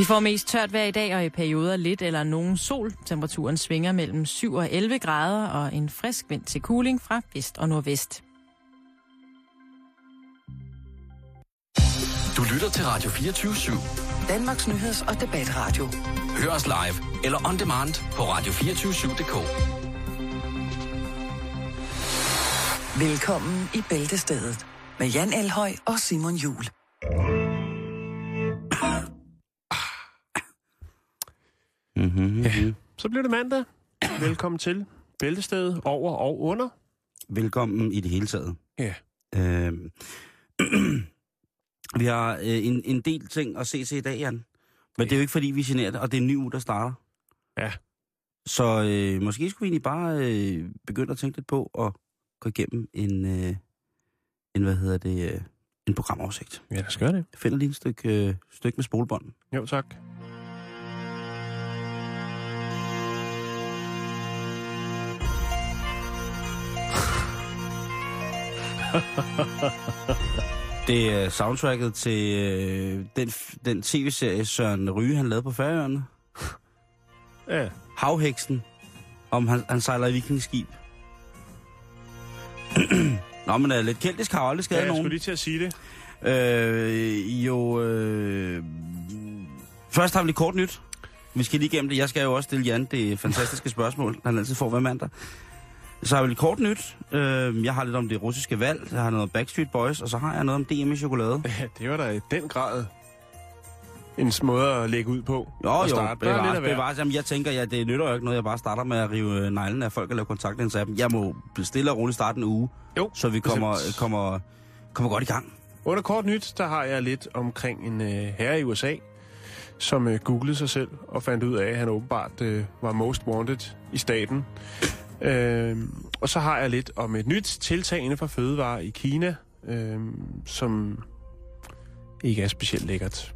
Vi får mest tørt vejr i dag, og i perioder lidt eller nogen sol. Temperaturen svinger mellem 7 og 11 grader, og en frisk vind til cooling fra vest og nordvest. Du lytter til Radio 24 /7. Danmarks Nyheds- og Debatradio. Hør os live eller on demand på radio247.dk. Velkommen i Bæltestedet med Jan Elhøj og Simon Jul. Mm-hmm. Ja. Så bliver det mandag. Velkommen til Bæltestedet over og under. Velkommen i det hele taget. Ja. Øh, vi har øh, en, en del ting at se til i dag, Jan. Men det er jo ikke, fordi vi generer det, og det er en ny uge, der starter. Ja. Så øh, måske skulle vi egentlig bare øh, begynde at tænke lidt på at gå igennem en, øh, en hvad hedder det, øh, en programoversigt. Ja, lad os gøre det. Jeg finder lige en stykke, øh, stykke med spolebånd. Jo, tak. Det er soundtracket til øh, den, den tv-serie Søren Ryge, han lavede på Færøerne. Ja. Havheksen, om han, han sejler i vikingskib. Nå, men uh, lidt keltisk har aldrig skadet ja, jeg nogen. skulle lige til at sige det. Øh, jo, øh, først har vi lige kort nyt. Vi skal lige igennem det. Jeg skal jo også stille Jan det fantastiske spørgsmål, han altid får hver mandag. Så har vi lidt kort nyt. Øh, jeg har lidt om det russiske valg. Jeg har noget om Backstreet Boys, og så har jeg noget om DM i chokolade. Ja, det var da i den grad en måde at lægge ud på. Jo, jo, starte. Er bevares, bevares. Jamen, jeg tænker, ja, det nytter jo ikke noget, jeg bare starter med at rive øh, neglen af folk og lave kontaktlinser af dem. Jeg må stille og roligt starte en uge, Jo, så vi kommer, bestemt. kommer, kommer godt i gang. Under kort nyt, der har jeg lidt omkring en øh, herre i USA, som øh, googlede sig selv og fandt ud af, at han åbenbart øh, var most wanted i staten. Øh, og så har jeg lidt om et nyt tiltag inden for fødevare i Kina, øh, som ikke er specielt lækkert.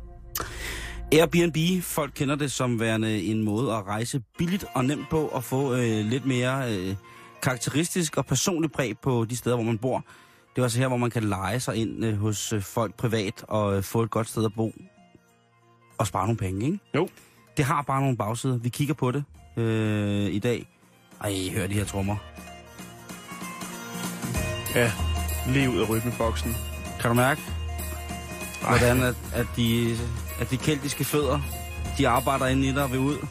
Airbnb, folk kender det som værende en måde at rejse billigt og nemt på og få øh, lidt mere øh, karakteristisk og personlig præg på de steder, hvor man bor. Det er også her, hvor man kan lege sig ind øh, hos øh, folk privat og øh, få et godt sted at bo og spare nogle penge, ikke? Jo. Det har bare nogle bagsider. Vi kigger på det øh, i dag. Ej, hør de her trommer. Ja, lige ud af rytmeboksen. Kan du mærke, Ej. hvordan at, at, de, at de keltiske fødder, de arbejder inde i dig og vil ud?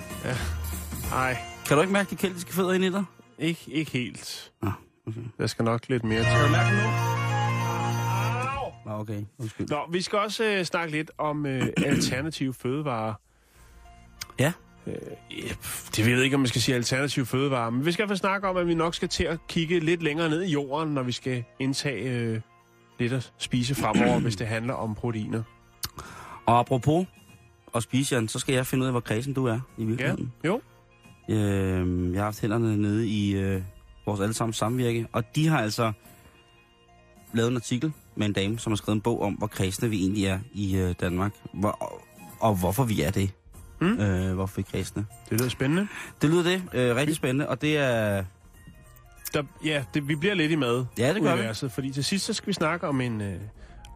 Nej, Kan du ikke mærke de keltiske fødder inde i dig? ikke, ikke helt. Nå, okay. Der skal nok lidt mere til. Kan du mærke det nu? Nå, okay. Undskyld. Nå, vi skal også øh, snakke lidt om øh, alternative fødevarer. Ja. Øh, ja, det ved jeg ikke, om man skal sige alternative fødevarer, men vi skal i hvert fald snakke om, at vi nok skal til at kigge lidt længere ned i jorden, når vi skal indtage øh, lidt at spise fremover, hvis det handler om proteiner. Og apropos at spise, Jan, så skal jeg finde ud af, hvor kredsen du er i Ja, virkeligheden. jo. Øh, jeg har haft hænderne nede i øh, vores allesammens samvirke, og de har altså lavet en artikel med en dame, som har skrevet en bog om, hvor kredsende vi egentlig er i øh, Danmark, hvor, og, og hvorfor vi er det. Mm. Øh, hvorfor vi kredsende. Det lyder spændende. Det lyder det. Øh, rigtig spændende, og det er... Der, ja, det, vi bliver lidt i mad. Ja, det gør vi. universet, Fordi til sidst så skal vi snakke om en øh,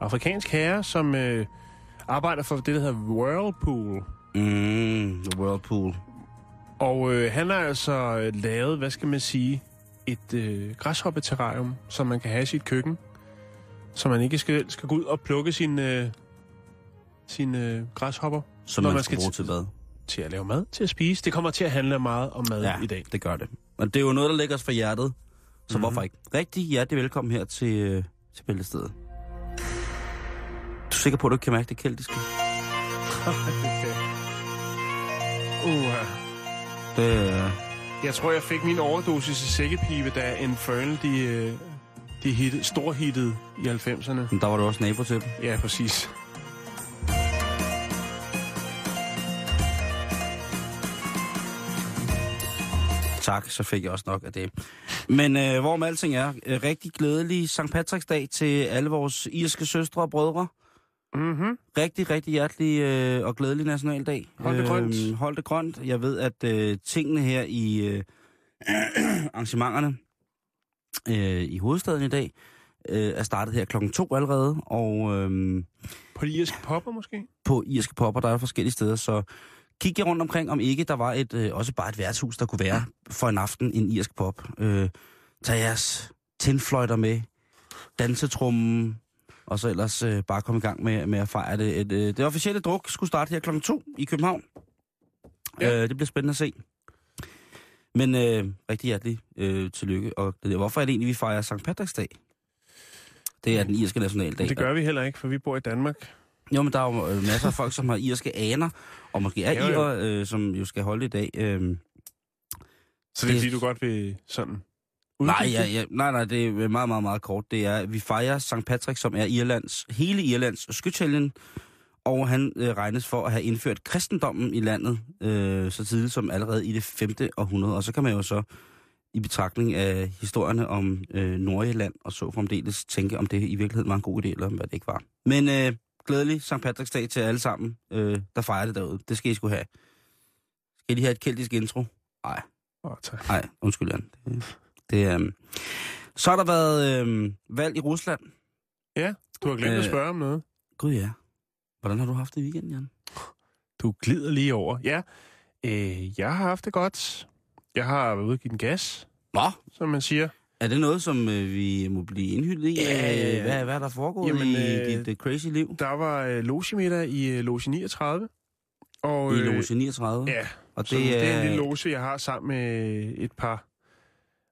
afrikansk herre, som øh, arbejder for det, der hedder Whirlpool. Mm, the Whirlpool. Og øh, han har altså øh, lavet, hvad skal man sige, et øh, græshoppeterrarium, som man kan have i sit køkken. Så man ikke skal, skal gå ud og plukke sine øh, sin, øh, græshopper Som Når man, man skal bruge til hvad? Til at lave mad, til at spise. Det kommer til at handle meget om mad Ja, i dag. det gør det. Og det er jo noget, der ligger os for hjertet. Så Mhm. mm-hmm. hvorfor ikke? Rigtig hjertelig velkommen her til, øh, til Bæltestedet. Du er sikker på, at du ikke kan mærke det keltiske? uh, Det, øh, jeg tror, jeg fik min overdosis i sækkepibe, da Infernal de, øh, de hit, storhittede i 90'erne. men der var du også nabo til dem. Ja, præcis. Tak, så fik jeg også nok af det. Men øh, hvorom alting er, øh, rigtig glædelig St. Patricks dag til alle vores irske søstre og brødre. Mm-hmm. Rigtig, rigtig hjertelig øh, og glædelig nationaldag. Hold det grønt. Øhm, hold det grønt. Jeg ved, at øh, tingene her i øh, arrangementerne øh, i hovedstaden i dag øh, er startet her klokken to allerede. Og øh, På de irske popper måske? på irske popper, der er forskellige steder, så kig jer rundt omkring, om ikke der var et, øh, også bare et værtshus, der kunne være for en aften en irsk pop. Øh, tag jeres tinfløjter med, dansetrummen, og så ellers øh, bare komme i gang med, med at fejre det. Et, øh, det officielle druk skulle starte her klokken 2 i København. Ja. Øh, det bliver spændende at se. Men øh, rigtig hjertelig øh, tillykke. Og det, hvorfor er det egentlig, vi fejrer St. Patrick's Dag? Det er den irske nationaldag. Det gør vi heller ikke, for vi bor i Danmark. Jo, men der er jo øh, masser af folk, som har irske aner, og måske er Jo, jo. irer, øh, som jo skal holde i dag. Øh, Så det er Det- fordi, du godt vil sådan... nej, ja, ja, nej, nej, det er meget, meget, meget kort. Det er, vi fejrer St. Patrick, som er Irlands, hele Irlands skytshelgen, og han øh, regnes for at have indført kristendommen i landet øh, så tidligt som allerede i det 5. århundrede. Og så kan man jo så i betragtning af historierne om øh, Nordjylland og så fremdeles tænke, om det i virkeligheden var en god idé, eller hvad det ikke var. Men øh, glædelig St. Patrick's Dag til alle sammen, øh, der fejrer det derude. Det skal I skulle have. Skal I lige have et keltisk intro? Nej, Åh, tak. nej, undskyld, Jan. Det, det, øh. Så har der været øh, valg i Rusland. Du har glemt at Øh. spørge om noget. Gud ja. Hvordan har du haft det i weekenden, Jan? Du glider lige over. Ja, øh, jeg har haft det godt. Jeg har været ude og give den gas, Nå, som man siger. Er det noget, som øh, vi må blive indhyldet i? Ja. Øh, Hvad, hvad er der foregået Jamen, i øh, dit øh, crazy liv? Der var øh, logemiddag i øh, loge 39. Og, I øh, Loge 39? Ja, og det, det, det er en lille loge, jeg har sammen med et par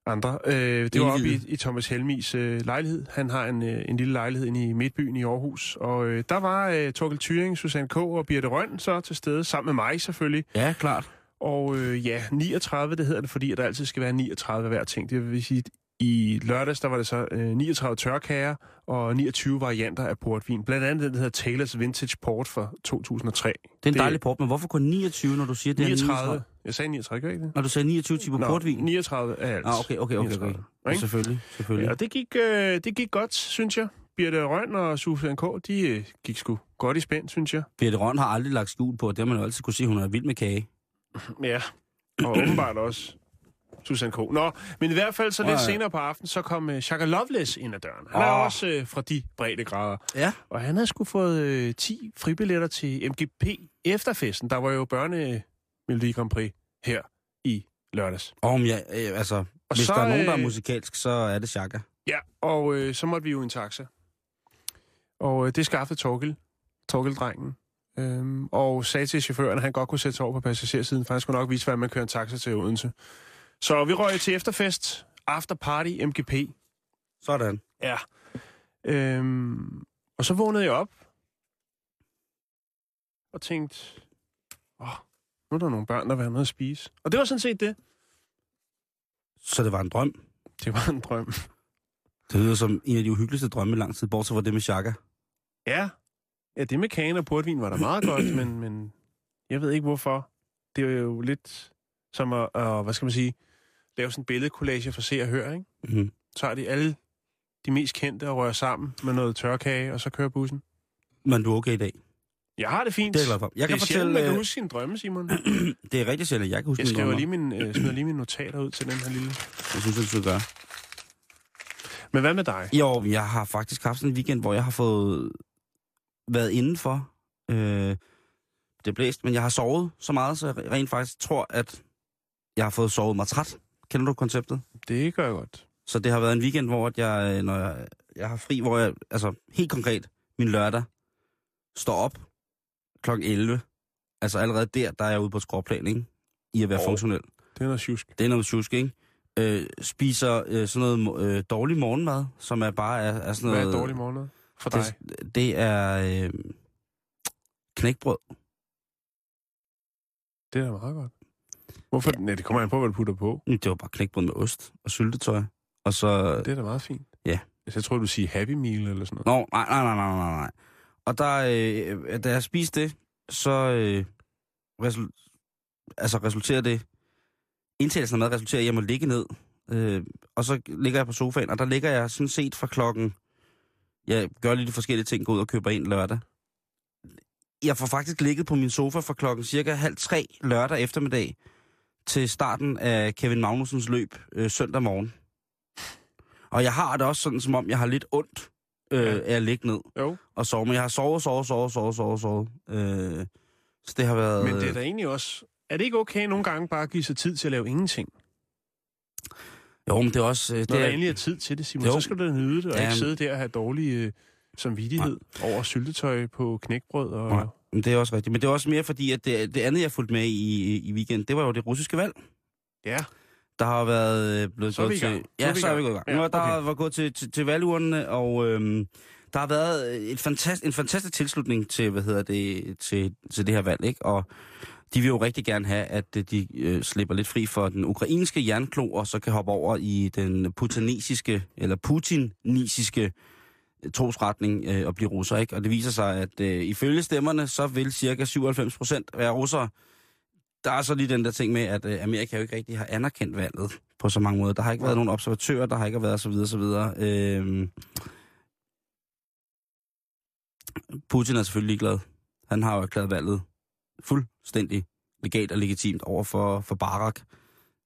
andre. Øh, det var oppe i, i Thomas Helmis øh, lejlighed. Han har en, øh, en lille lejlighed inde i Midtbyen i Aarhus. Og øh, der var øh, Torkel Thyring, Susanne K. og Birte Røn så til stede, sammen med mig selvfølgelig. Ja, klart. Og øh, ja, 39, det hedder det, fordi at der altid skal være 39 af hver ting. Det vil sige, i lørdags, der var det så øh, 39 tørkager og 29 varianter af portvin. Blandt andet den, der hedder Taylor's Vintage Port fra 2003. Det er en Det- dejlig port, men hvorfor kun 29, når du siger, det er 39. Jeg sagde 39, gør jeg ikke det? Når du sagde 29 typer Nå, portvin? 39 er alt. Ah, okay, okay, okay. okay. 39, Ja, selvfølgelig, selvfølgelig. Ja, og det gik, øh, det gik godt, synes jeg. Birte Røn og Susanne K., de øh, gik sgu godt i spænd, synes jeg. Birte Røn har aldrig lagt skjul på, det har man jo altid kunne se, hun er vild med kage. Ja, og åbenbart også Susanne K. Nå, men i hvert fald så lidt ja. senere på aftenen, så kom øh, Chaka Loveless ind ad døren. Han er Åh. også øh, fra de brede grader. Ja. Og han havde sgu fået øh, 10 fribilletter til MGP efterfesten. Der var jo børne Melodi Grand Prix her i lørdags. Om ja, øh, altså, Og hvis så, der er nogen, der er musikalsk, så er det Chaka. Ja, og øh, så måtte vi jo en taxa. Og øh, det skaffede Torkel, Torkeldrengen. Øhm, og sagde til chaufføren, at han godt kunne sætte sig over på passagersiden, for han skulle nok vise, hvordan man kører en taxa til Odense. Så vi røg til efterfest, after party, MGP. Sådan. Ja. Øhm, og så vågnede jeg op og tænkte, åh, nu er der nogle børn, der vil have noget at spise. Og det var sådan set det. Så det var en drøm. Det var en drøm. Det lyder som en af de uhyggeligste drømme i lang tid, bortset fra det med Chaka. Ja. Ja, det med kagen og portvin var da meget godt, men, men jeg ved ikke hvorfor. Det er jo lidt som at, at hvad skal man sige, lave sådan en billedkollage for se og høre, ikke? Mm-hmm. Så er de alle de mest kendte og rører sammen med noget tørkage, og så kører bussen. Men du er okay i dag. Jeg har det fint. Det er jeg glad. Jeg det kan er sjældent, fortælle, man kan øh, huske sine drømme, Simon. det er rigtig sjældent, jeg kan huske Jeg skriver lige min, øh, smider lige mine notater ud til den her lille... Jeg synes, det du skal gøre. Men hvad med dig? Jo, jeg har faktisk haft sådan en weekend, hvor jeg har fået været indenfor. Øh, det er blæst, men jeg har sovet så meget, så jeg rent faktisk tror, at jeg har fået sovet mig træt. Kender du konceptet? Det gør jeg godt. Så det har været en weekend, hvor at jeg, øh, når jeg, jeg har fri, hvor jeg, altså helt konkret, min lørdag, står op kl. 11. Altså allerede der, der er jeg ude på skråplan, ikke? I at være oh. funktionel. Det er noget tjusk. Det er noget tjusk, ikke? Øh, spiser øh, sådan noget øh, dårlig morgenmad, som er bare er, er sådan Hvad noget... er dårlig morgen for dig? Det, det er øh, knækbrød. Det er da meget godt. Hvorfor? Ja. Nej, det kommer an på, hvad du putter på. Det var bare knækbrød med ost og syltetøj. Og så... Det er da meget fint. Ja. Altså, Jeg tror, du siger Happy Meal eller sådan noget. Nå, nej, nej, nej, nej, nej, nej. Og der, øh, da jeg spiste det, så øh, resul... altså resulterer det, indtagelsen af mad resulterer i, at jeg må ligge ned. Øh, og så ligger jeg på sofaen, og der ligger jeg sådan set fra klokken, jeg gør lidt de forskellige ting, går ud og køber ind lørdag. Jeg får faktisk ligget på min sofa fra klokken cirka halv tre lørdag eftermiddag til starten af Kevin Magnusens løb øh, søndag morgen. Og jeg har det også sådan, som om jeg har lidt ondt øh, Ja. af at ligge ned Jo, og sove. Men jeg har sovet, sovet, sovet, sovet, sovet, sovet. Øh, så det har været... men det er da egentlig også... Er det ikke okay nogle gange bare at give sig tid til at lave ingenting? Jo, men det er også... Øh, Når det der er, endelig er tid til det, Simon, Jo. så skal du da nyde det, og Ja, ikke sidde der og have dårlig øh, samvittighed over syltetøj på knækbrød. Og... Nej. Men det er også rigtigt. Men det er også mere fordi, at det, det andet, jeg fulgte med i, i weekend, det var jo det russiske valg. Ja, Der har været øh, blevet Så er gået til... Så er Ja, i så er vi gået i gang. Ja, er der okay. var gået til, til, til valgurnene, og øhm, der har været et fantast, en fantastisk tilslutning til, hvad hedder det, til, til det her valg, ikke? Og de vil jo rigtig gerne have, at øh, de øh, slipper lidt fri for den ukrainske jernklo, og så kan hoppe over i den putinesiske, eller putinisiske øh, trosretning øh, og blive russer, ikke? Og det viser sig, at øh, ifølge stemmerne, så vil cirka 97 procent være russere. Der er så lige den der ting med, at øh, Amerika jo ikke rigtig har anerkendt valget på så mange måder. Der har ikke været nogen observatører, der har ikke været så videre, så videre. Øh, Putin er selvfølgelig ligeglad. Han har jo erklæret valget fuldstændig legalt og legitimt over for, for Barack.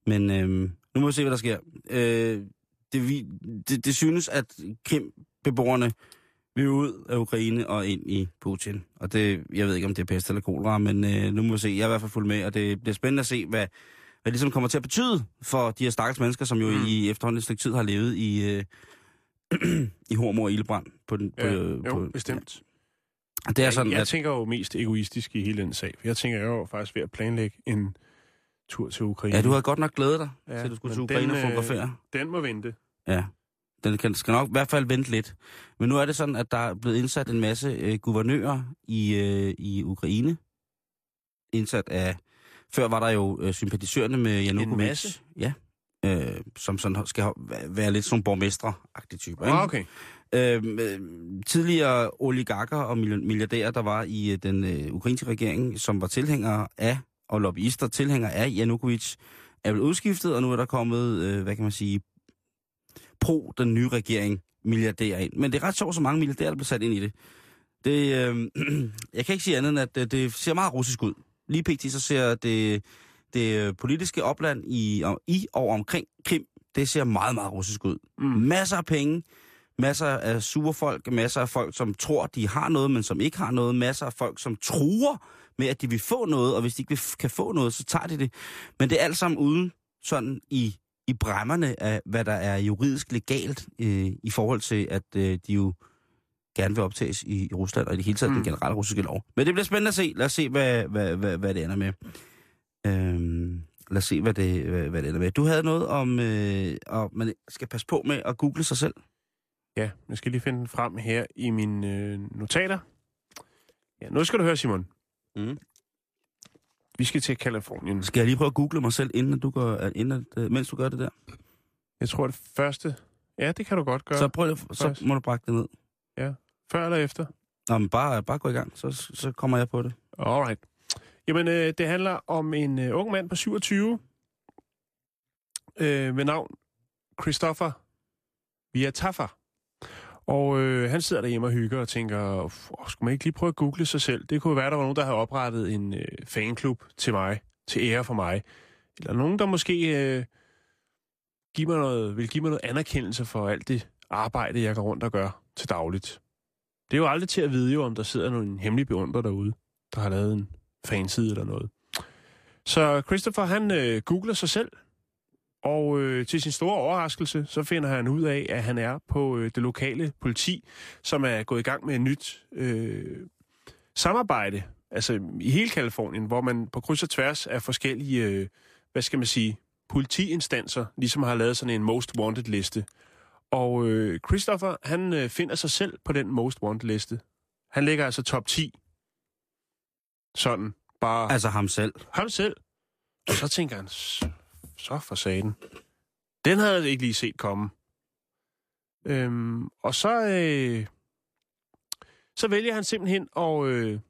Men øh, nu må vi se, hvad der sker. Øh, det, vi- det, det synes, at Krim-beboerne vil ud af Ukraine og ind i Putin. Og det, jeg ved ikke, om det er pest eller kolera, men øh, nu må vi se. Jeg er i hvert fald fuld med, og det bliver spændende at se, hvad, hvad det ligesom kommer til at betyde for de her stakkels mennesker, som jo Mm. i efterhånden et stykke tid har levet i, øh, i hormor og ildebrand. På den, på, ja på, jo, bestemt. Ja. Det er sådan, jeg, jeg at... tænker jo mest egoistisk i hele den sag. Jeg tænker, er jo faktisk ved at planlægge en tur til Ukraine. Ja, du har godt nok glædet dig ja, til, at du skulle til Ukraine og den, øh, fotografere. Den må vente. Ja. Den kan, skal nok i hvert fald vente lidt. Men nu er det sådan, at der er blevet indsat en masse øh, guvernører i, øh, i Ukraine. Indsat af... Før var der jo øh, sympatisørerne med Janukovic. masse? Ja. Øh, som sådan skal være lidt som borgmestre-agtige typer. ikke? Ah, okay. Øh, tidligere oligarker og milli- milliardærer, der var i øh, den øh, ukrainske regering, som var tilhængere af, og lobbyister tilhængere af Janukovic, er blevet udskiftet, og nu er der kommet, øh, hvad kan man sige, pro den nye regering milliardærer ind. Men det er ret sjovt, så mange milliardærer, der bliver sat ind i det. det øh, jeg kan ikke sige andet, end at det, det ser meget russisk ud. Lige pt. så ser det, det øh, politiske opland i, i og omkring Krim, det ser meget, meget russisk ud. Mm. Masser af penge, masser af sure folk, masser af folk, som tror, de har noget, men som ikke har noget, masser af folk, som truer med, at de vil få noget, og hvis de ikke vil, kan få noget, så tager de det. Men det er alt sammen uden sådan i, i bræmmerne af, hvad der er juridisk legalt øh, i forhold til, at øh, de jo gerne vil optages i, i Rusland, og i det hele taget mm. Den generelle russiske lov. Men det bliver spændende at se. Lad os se, hvad, hvad, hvad, hvad det ender med. Øhm, lad os se, hvad det, hvad, hvad det ender med. Du havde noget om, øh, at man skal passe på med at google sig selv. Ja, jeg skal lige finde den frem her i mine øh, notater. Ja, nu skal du høre, Simon. Mm. Vi skal til Kalifornien. Skal jeg lige prøve at google mig selv, inden du går, inden, at, øh, mens du gør det der? Jeg tror, det første... Ja, det kan du godt gøre. Så, prøv, så faktisk. må du brække det ned. Før eller efter? Nå, men bare, bare gå i gang, så, så kommer jeg på det. Alright. Jamen, øh, det handler om en øh, ung mand på 27, øh, ved navn Christopher Viataffer. Og øh, han sidder derhjemme og hygger og tænker, åh, skulle man ikke lige prøve at google sig selv? Det kunne være, der var nogen, der havde oprettet en øh, fanklub til mig, til ære for mig. Eller nogen, der måske øh, give mig noget, vil give mig noget anerkendelse for alt det arbejde, jeg går rundt og gør til dagligt. Det er jo aldrig til at vide, jo, om der sidder nogen hemmelig beundrer derude, der har lavet en fanside eller noget. Så Christopher, han øh, googler sig selv, og øh, til sin store overraskelse, så finder han ud af, at han er på øh, det lokale politi, som er gået i gang med et nyt øh, samarbejde, altså i hele Kalifornien, hvor man på kryds og tværs af forskellige, øh, hvad skal man sige, politiinstanser, ligesom har lavet sådan en most wanted liste. Og øh, Christopher, han øh, finder sig selv på den most wanted liste. Han ligger altså top 10. Sådan, bare Altså ham selv. ham selv. Og så tænker han, "S- så for saten. Den havde jeg ikke lige set komme. Øhm, og så, øh, så vælger han simpelthen at øh,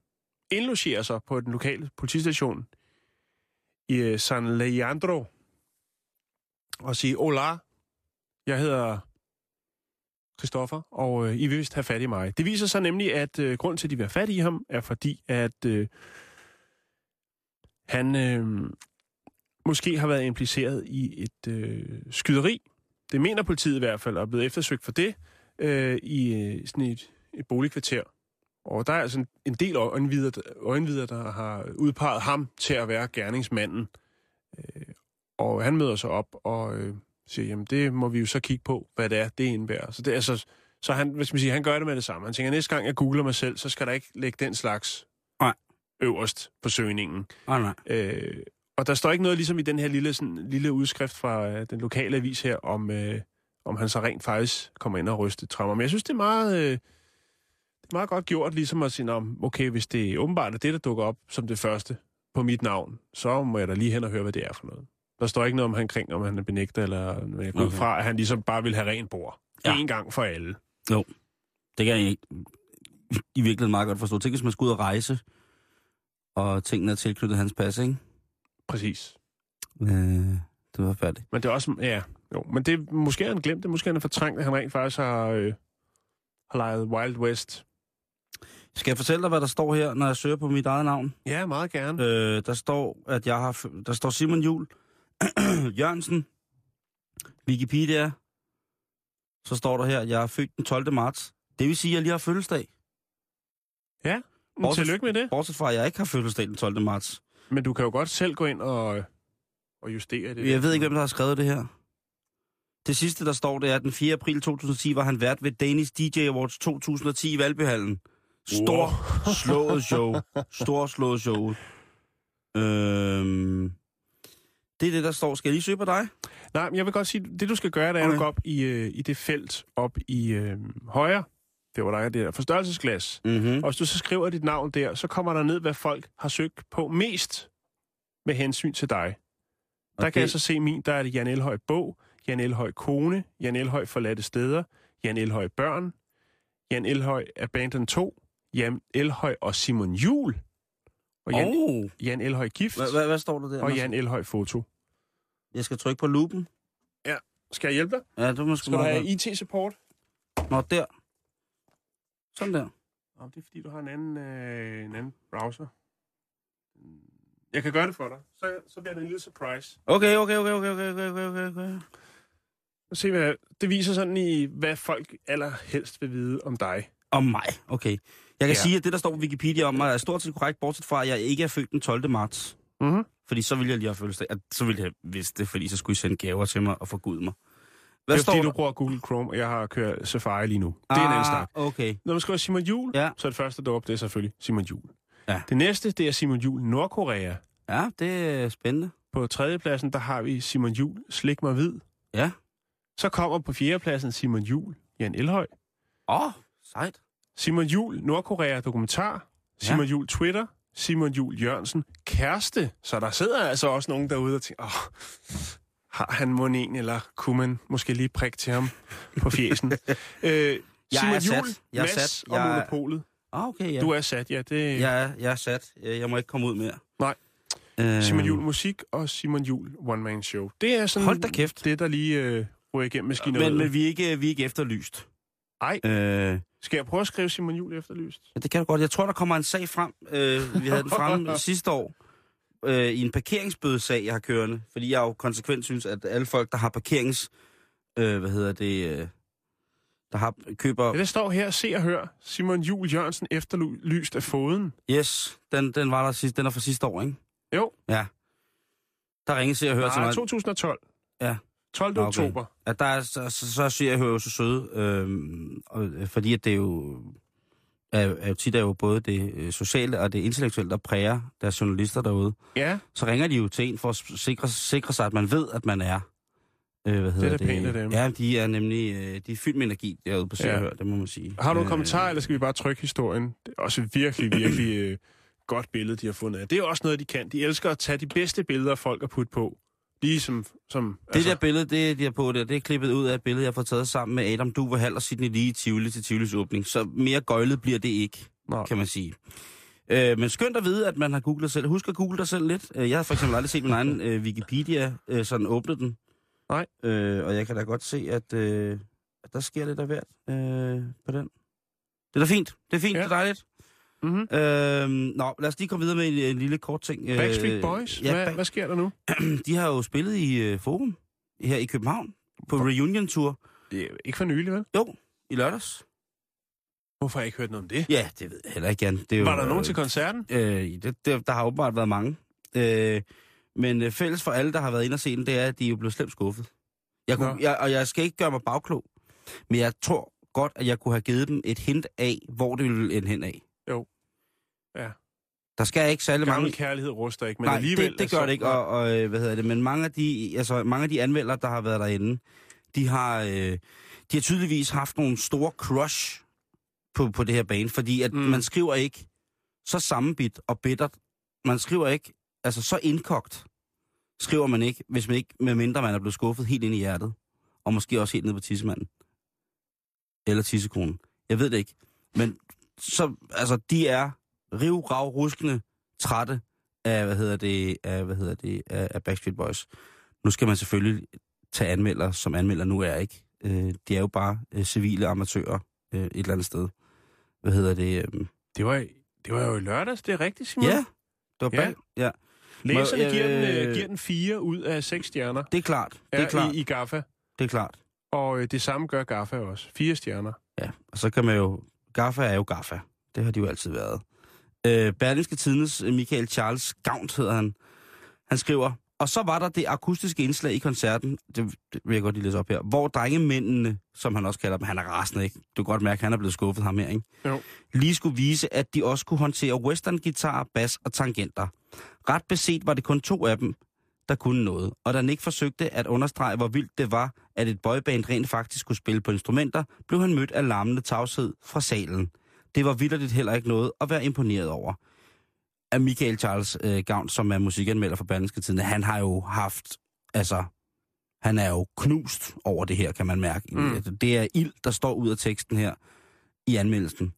indlogere sig på den lokale politistation i øh, San Leandro og sige, Hola, jeg hedder Christoffer, og øh, I vil vist have fat i mig. Det viser sig nemlig, at øh, grund til, at de vil have fat i ham, er fordi, at øh, han øh, måske har været impliceret i et øh, skyderi. Det mener politiet i hvert fald, og er blevet eftersøgt for det. øh, i øh, sådan et, et boligkvarter. Og der er altså en, en del øjenvidere, øjenvidere, der har udpeget ham til at være gerningsmanden. Øh, og han møder sig op og øh, siger, jamen det må vi jo så kigge på, hvad det er, det indebærer. Så, det, er altså, så han, hvis man siger, han gør det med det samme. Han tænker, næste gang jeg googler mig selv, så skal der ikke lægge den slags Nej. øverst på søgningen. Nej, nej. Øh, og der står ikke noget ligesom i den her lille, sådan, lille udskrift fra øh, den lokale avis her, om, øh, om han så rent faktisk kommer ind og ryster traumer. Men jeg synes, det er meget, øh, det er meget godt gjort, ligesom at sige, om, okay, hvis det er åbenbart er det, der dukker op som det første på mit navn, så må jeg da lige hen og høre, hvad det er for noget. Der står ikke noget om han kring, om han er benægter, eller men jeg går okay. Okay. fra, at han ligesom bare vil have rent bord. Ja. En gang for alle. Det kan jeg ikke i virkeligheden meget godt forstå. Tænk, hvis man skulle ud og rejse, og tingene er tilknyttet hans pas, ikke? Præcis. Øh, det var færdigt. Men det er også, ja, jo. Men det, er- måske har han glemt det, måske han fortrængt, at han rent faktisk har, øh, har lejet Wild West. Skal jeg fortælle dig, hvad der står her, når jeg søger på mit eget navn? Ja, meget gerne. Øh, der står, at jeg har... Der står Simon Jul Jørgensen. Wikipedia. Så står der her, at jeg er født den 12. marts. Det vil sige, at jeg lige har fødselsdag. Men bortset- Tillykke med det. Bortset fra, at jeg ikke har fødselsdag den 12. marts. Men du kan jo godt selv gå ind og, og justere det. Jeg ved ikke, hvem der har skrevet det her. Det sidste, der står, det er, at den 4. april 2010 var han vært ved Danish DJ Awards 2010 i Valbyhallen. Stor Wow. slået show. Stor slået show. Øhm, det er det, der står. Skal jeg lige søge på dig? Nej, men jeg vil godt sige, det du skal gøre, det er, Okay. at du går op i, øh, i det felt op i øh, højre. Det var der det der forstørrelsesglas. Mm-hmm. Og hvis du så skriver dit navn der, så kommer der ned, hvad folk har søgt på mest med hensyn til dig. Der Og kan jeg så se min, der er det Jan Elhøj bog, Jan Elhøj kone, Jan Elhøj forladte steder, Jan Elhøj børn, Jan Elhøj Abandon 2, Jan Elhøj og Simon Jul, og Jan, Oh. Jan Elhøj gift, Hvad, hvad, står der der? og Jan Elhøj foto. Jeg skal trykke på loopen. Skal jeg hjælpe dig? Ja, det må sgu Skal du have. IT-support? Nå, der. Sådan der. Nå, det er fordi, du har en anden, øh, en anden browser. Jeg kan gøre det for dig. Så, så bliver det en lille surprise. Okay, okay, okay, okay, okay, okay, okay, okay. Se, hvad, det viser sådan i, hvad folk allerhelst vil vide om dig. Om mig, okay. Jeg kan ja. sige, at det, der står på Wikipedia om mig, er stort set korrekt, bortset fra, at jeg ikke er født den 12. marts. Mm-hmm. Fordi så ville jeg lige have at Så ville jeg vidste det, fordi så skulle I sende gaver til mig og forgude mig. Hvad Det er står fordi, der? du bruger Google Chrome, og jeg har kørt Safari lige nu. Det er en anden snak. Ah, okay. Når man skriver Simon Jul, Ja. så er det første, der op, det er selvfølgelig Simon Jul. Ja. Det næste, det er Simon Jul Nordkorea. Ja, det er spændende. På tredjepladsen, der har vi Simon Jul Slik mig hvid. Ja. Så kommer på fjerdepladsen Simon Jul Jan Elhøj. Åh, oh, sejt. Simon Jul Nordkorea dokumentar. Simon Jul Twitter. Simon Jul Jørgensen kæreste. Så der sidder altså også nogen derude og tænker, åh, har han mon en, eller kunne man måske lige prikke til ham på fjesen? øh, Simon er sat. Jul, Jeg er Mads sat. og Jeg er- Monopolet. Ah, okay, ja. Du er sat, ja. Det er Jeg er, jeg er sat. Jeg jeg må ikke komme ud mere. Nej. Øh, Simon Jul Musik og Simon Jul One Man Show. Det er sådan Hold da kæft. det, der lige øh, ryger igennem maskineriet. Men, men vi, er ikke, vi er ikke efterlyst. Ej. Øh, Skal jeg prøve at skrive Simon Jul efterlyst? ja, det kan du godt. Jeg tror, der kommer en sag frem. Øh, vi havde den frem sidste år. Øh, I en parkeringsbødesag, jeg har kørende. Fordi jeg jo konsekvent synes, at alle folk, der har parkerings... Øh, hvad hedder det... Øh, der har, køber... Ja, det står her, se og hør. Simon Jul Jørgensen efterlyst af foden. Yes, den, den var der sidst, den er fra sidste år, ikke? Jo, Ja. Der ringede Se og Hør til nej, mig. 2012. Ja. 12. Nå, Okay. oktober. At der er, så, så, så er Se og Hør jo så søde, øh, fordi at det er jo, er, er jo tit er jo både det øh, sociale og det intellektuelle, der præger deres journalister derude. Ja, Så ringer de jo til en for at sikre, sikre sig, at man ved, at man er. Øh, hvad hedder da pænt af dem. Ja, de er nemlig øh, de er fyldt med energi derude på Se Ja. det må man sige. har du en Øh, kommentar, eller skal vi bare trykke historien? Det er også virkelig, virkelig øh, godt billede, de har fundet af. Det er også noget, de kan. De elsker at tage de bedste billeder af folk og putte på. Ligesom, som, Det der billede, det de har på der, det er klippet ud af et billede, jeg har fået taget sammen med Adam Duve Hall og Sidney Lee i Tivoli til Tivolis åbning. Så mere gøjlet bliver det ikke, Nå. kan man sige. Øh, men skønt at vide, at man har googlet selv. Husk at google dig selv lidt. Øh, Jeg har for eksempel aldrig set min egen øh, Wikipedia øh, sådan åbne den. Nej. Øh, og jeg kan da godt se, at, øh, at der sker lidt af hvert øh, på den. Det er da fint. Det er fint, ja. det er dejligt. Mm-hmm. Øh, nå, lad os lige komme videre med en, en lille kort ting. Øh, Backstreet Boys? Ja, hvad, back, hvad sker der nu? de har jo spillet i øh, Forum her i København på Reunion Tour. Det er ikke for nylig, vel? Jo, i lørdags. Hvorfor har jeg ikke hørt noget om det? Ja, det ved jeg heller ikke, Jan. Det er jo, Var der nogen til koncerten? Øh, det, det, der har åbenbart været mange. Øh, men øh, fælles for alle, der har været inde og se den, det er, at de er jo blevet slemt skuffet. Jeg kunne, jeg, og jeg skal ikke gøre mig bagklog, men jeg tror godt, at jeg kunne have givet dem et hint af, hvor det ville ende hen af. Ja. Der skal ikke særlig Gammel mange... kærlighed ruster ikke, men Nej, alligevel... det, det gør det ikke, og, og øh, hvad hedder det, men mange af de, altså, mange af de anmeldere, der har været derinde, de har, øh, de har tydeligvis haft nogle store crush på, på det her bane, fordi at Mm. man skriver ikke så sammenbit og bittert, man skriver ikke, altså så indkogt, skriver man ikke, hvis man ikke, medmindre man er blevet skuffet helt ind i hjertet, og måske også helt ned på tissemanden. Eller tissekronen. Jeg ved det ikke. Men så, altså, de er riv, rav, ruskende, trætte af, hvad hedder det, af, hvad hedder det, af, af Backstreet Boys. Nu skal man selvfølgelig tage anmelder, som anmelder nu er, ikke? Øh, de er jo bare øh, civile amatører øh, et eller andet sted. Hvad hedder det? Øh, Det var, det var jo i lørdags, det er rigtigt, Simon. ja, det var Ja. bag, ja. Læserne Må- giver, den, øh, øh, giver den fire ud af seks stjerner Det er klart. Det er ja, klart. i, i Gaffa. Det er klart. Og øh, det samme gør Gaffa også. Fire stjerner. Ja, og så kan man jo... Gaffa er jo Gaffa. Det har de jo altid været. Øh, Berlingske Tidens øh, Michael Charles Gaunt hedder han. Han skriver, og så var der det akustiske indslag i koncerten, det, det vil jeg godt lige læse op her, hvor drengemændene, som han også kalder dem, han er rasende, ikke? Du kan godt mærke, at han er blevet skuffet ham her, ikke? Jo. Lige skulle vise, at de også kunne håndtere western guitar, bas og tangenter. Ret beset var det kun to af dem, der kunne noget. Og da Nick forsøgte at understrege, hvor vildt det var, at et boyband rent faktisk kunne spille på instrumenter, blev han mødt af larmende tavshed fra salen. Det var vidderligt heller ikke noget at være imponeret over. Af Michael Charles øh, Gavn, som er musikanmelder for Berlingske Tidende, han har jo haft, altså, han er jo knust over det her, kan man mærke. Mm. Mm. Det er ild, der står ud af teksten her i anmeldelsen.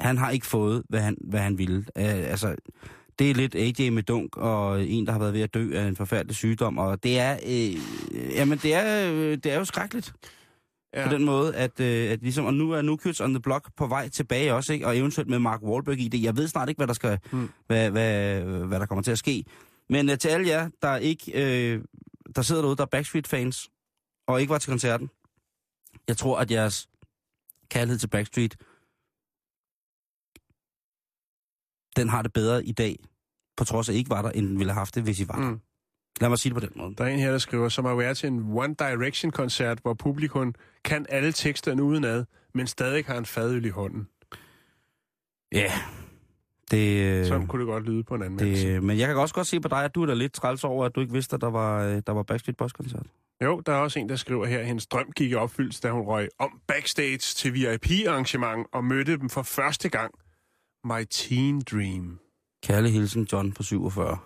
Han har ikke fået, hvad han, hvad han ville. Uh, altså, det er lidt AJ med dunk, og en, der har været ved at dø af en forfærdelig sygdom, og det er, øh, jamen det er, øh, det er jo skrækkeligt Ja. på den måde, at, øh, at ligesom, og nu er New Kids on the Block på vej tilbage også, ikke? og eventuelt med Mark Wahlberg i det. Jeg ved snart ikke, hvad der skal, Mm. mm. hvad, hvad, hvad der kommer til at ske. Men øh, til alle jer, der ikke, øh, der sidder derude, der er Backstreet-fans, og ikke var til koncerten, jeg tror, at jeres kærlighed til Backstreet, den har det bedre i dag, på trods af ikke var der, end den ville have haft det, hvis I var der. Mm. Lad mig sige det på den måde. Der er en her, der skriver, som har været til en One Direction-koncert, hvor publikum kan alle teksterne udenad, men stadig har en fadøl i hånden. Ja, yeah. det... øh, Sådan kunne det godt lyde på en anmeldelse. Det... Det, men jeg kan også godt se på dig, at du er da lidt træls over, at du ikke vidste, at der var, øh, der var Backstreet Boys-koncert. Jo, der er også en, der skriver her, at hendes drøm gik i opfyldelse, da hun røg om backstage til VIP-arrangement og mødte dem for første gang. My teen dream. Kærlig hilsen, John på 47.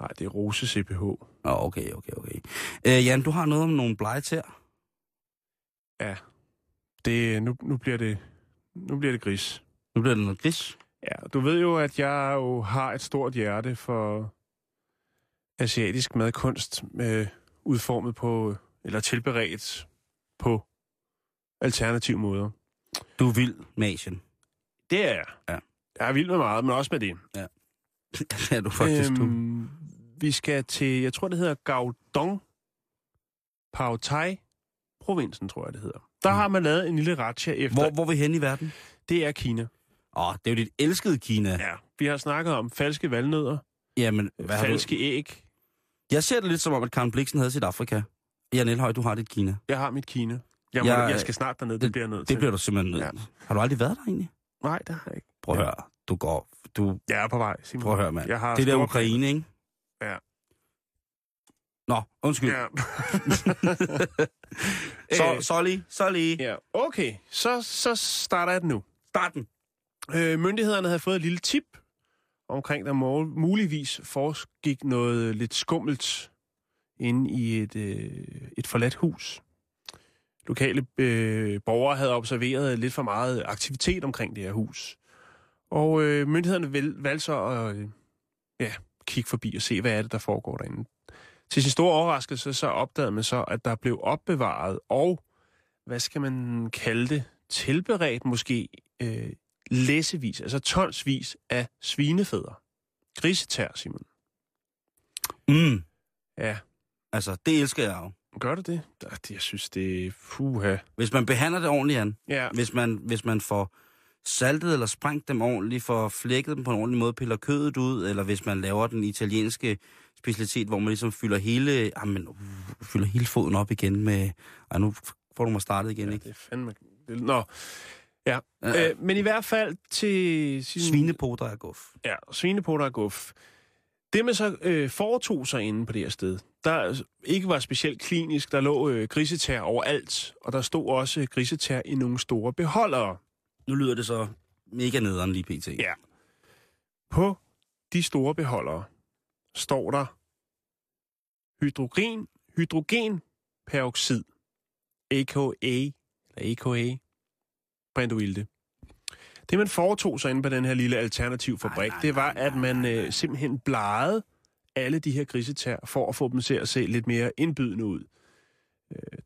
Nej, det er Rose CPH. Åh, okay, okay, okay. Øh, Jan, du har noget om nogle blege tæer. Ja, det, nu, nu, bliver det, nu bliver det gris. Nu bliver det noget gris. Ja, du ved jo, at jeg jo har et stort hjerte for asiatisk madkunst, med udformet på, eller tilberedt på alternative måder. Du er vild med Asien. Det er jeg. Ja. Jeg er vild med meget, men også med det. det er du faktisk, øhm, du. Vi skal til, jeg tror, det hedder Gaodong, Pao Tai, provinsen, tror jeg, det hedder. Der Mm. har man lavet en lille ratcha efter. Hvor, hvor er vi hen i verden? Det er Kina. Åh, det er jo dit elskede Kina. Ja. Vi har snakket om falske valnødder, Jamen, hvad har du? falske æg. Jeg ser det lidt som om, at Karen Bliksen havde sit Afrika. Jan Elhøj, du har dit Kina. Jeg har mit Kina. Jeg, må, Jeg- jeg skal snart derned, det, det bliver jeg nødt Det til. bliver du simpelthen nødt Ja. Har du aldrig været der egentlig? Nej, det har jeg ikke. Prøv at Ja. høre. Du går... Du, Jeg er på vej, Simon. prøv at høre, mand. Jeg har Det der Ukraine, ikke? Ja. Nå, undskyld. Ja. Så, Øh, så lige, så lige. ja. Okay, så, så starter jeg den nu. Starten. Øh, myndighederne havde fået et lille tip omkring, der må, muligvis foregik noget lidt skummelt inde i et, øh, et forladt hus. Lokale øh, borgere havde observeret lidt for meget aktivitet omkring det her hus. Og øh, myndighederne valgte så at øh, ja, kigge forbi og se, hvad er det, der foregår derinde. Til sin store overraskelse, så opdagede man så, at der blev opbevaret og, hvad skal man kalde det, tilberedt måske øh, læsevis, altså tonsvis af svinefædder. Grisetær, Simon. Mm. Ja, Altså, det elsker jeg jo. Gør det det? Det? Jeg synes, det er fuha. Hvis man behandler det ordentligt, Jan, Ja, hvis man, hvis man får saltet eller sprængt dem ordentligt, får flækket dem på en ordentlig måde, piller kødet ud, eller hvis man laver den italienske specialitet, hvor man ligesom fylder hele, jamen, uh, fylder hele foden op igen med... Ej, nu får du mig startet igen, ja ikke? det er fandme... det- Nå, ja. Ja. Øh, men i hvert fald til... Sin, Svinepoter er guf. Ja, svinepoter og guf. Det, man så øh, foretog sig inde på det her sted, der ikke var specielt klinisk, der lå øh, grisetær overalt, og der stod også grisetær i nogle store beholdere. Nu lyder det så mega nederen lige pt. Ja. På de store beholdere står der hydrogen, hydrogenperoxid, AKA, eller AKA, brintoilte. Det, man foretog sig inde på den her lille alternativfabrik, Nej, nej, det var, at man øh, simpelthen blegede alle de her grisetær for at få dem til at se lidt mere indbydende ud.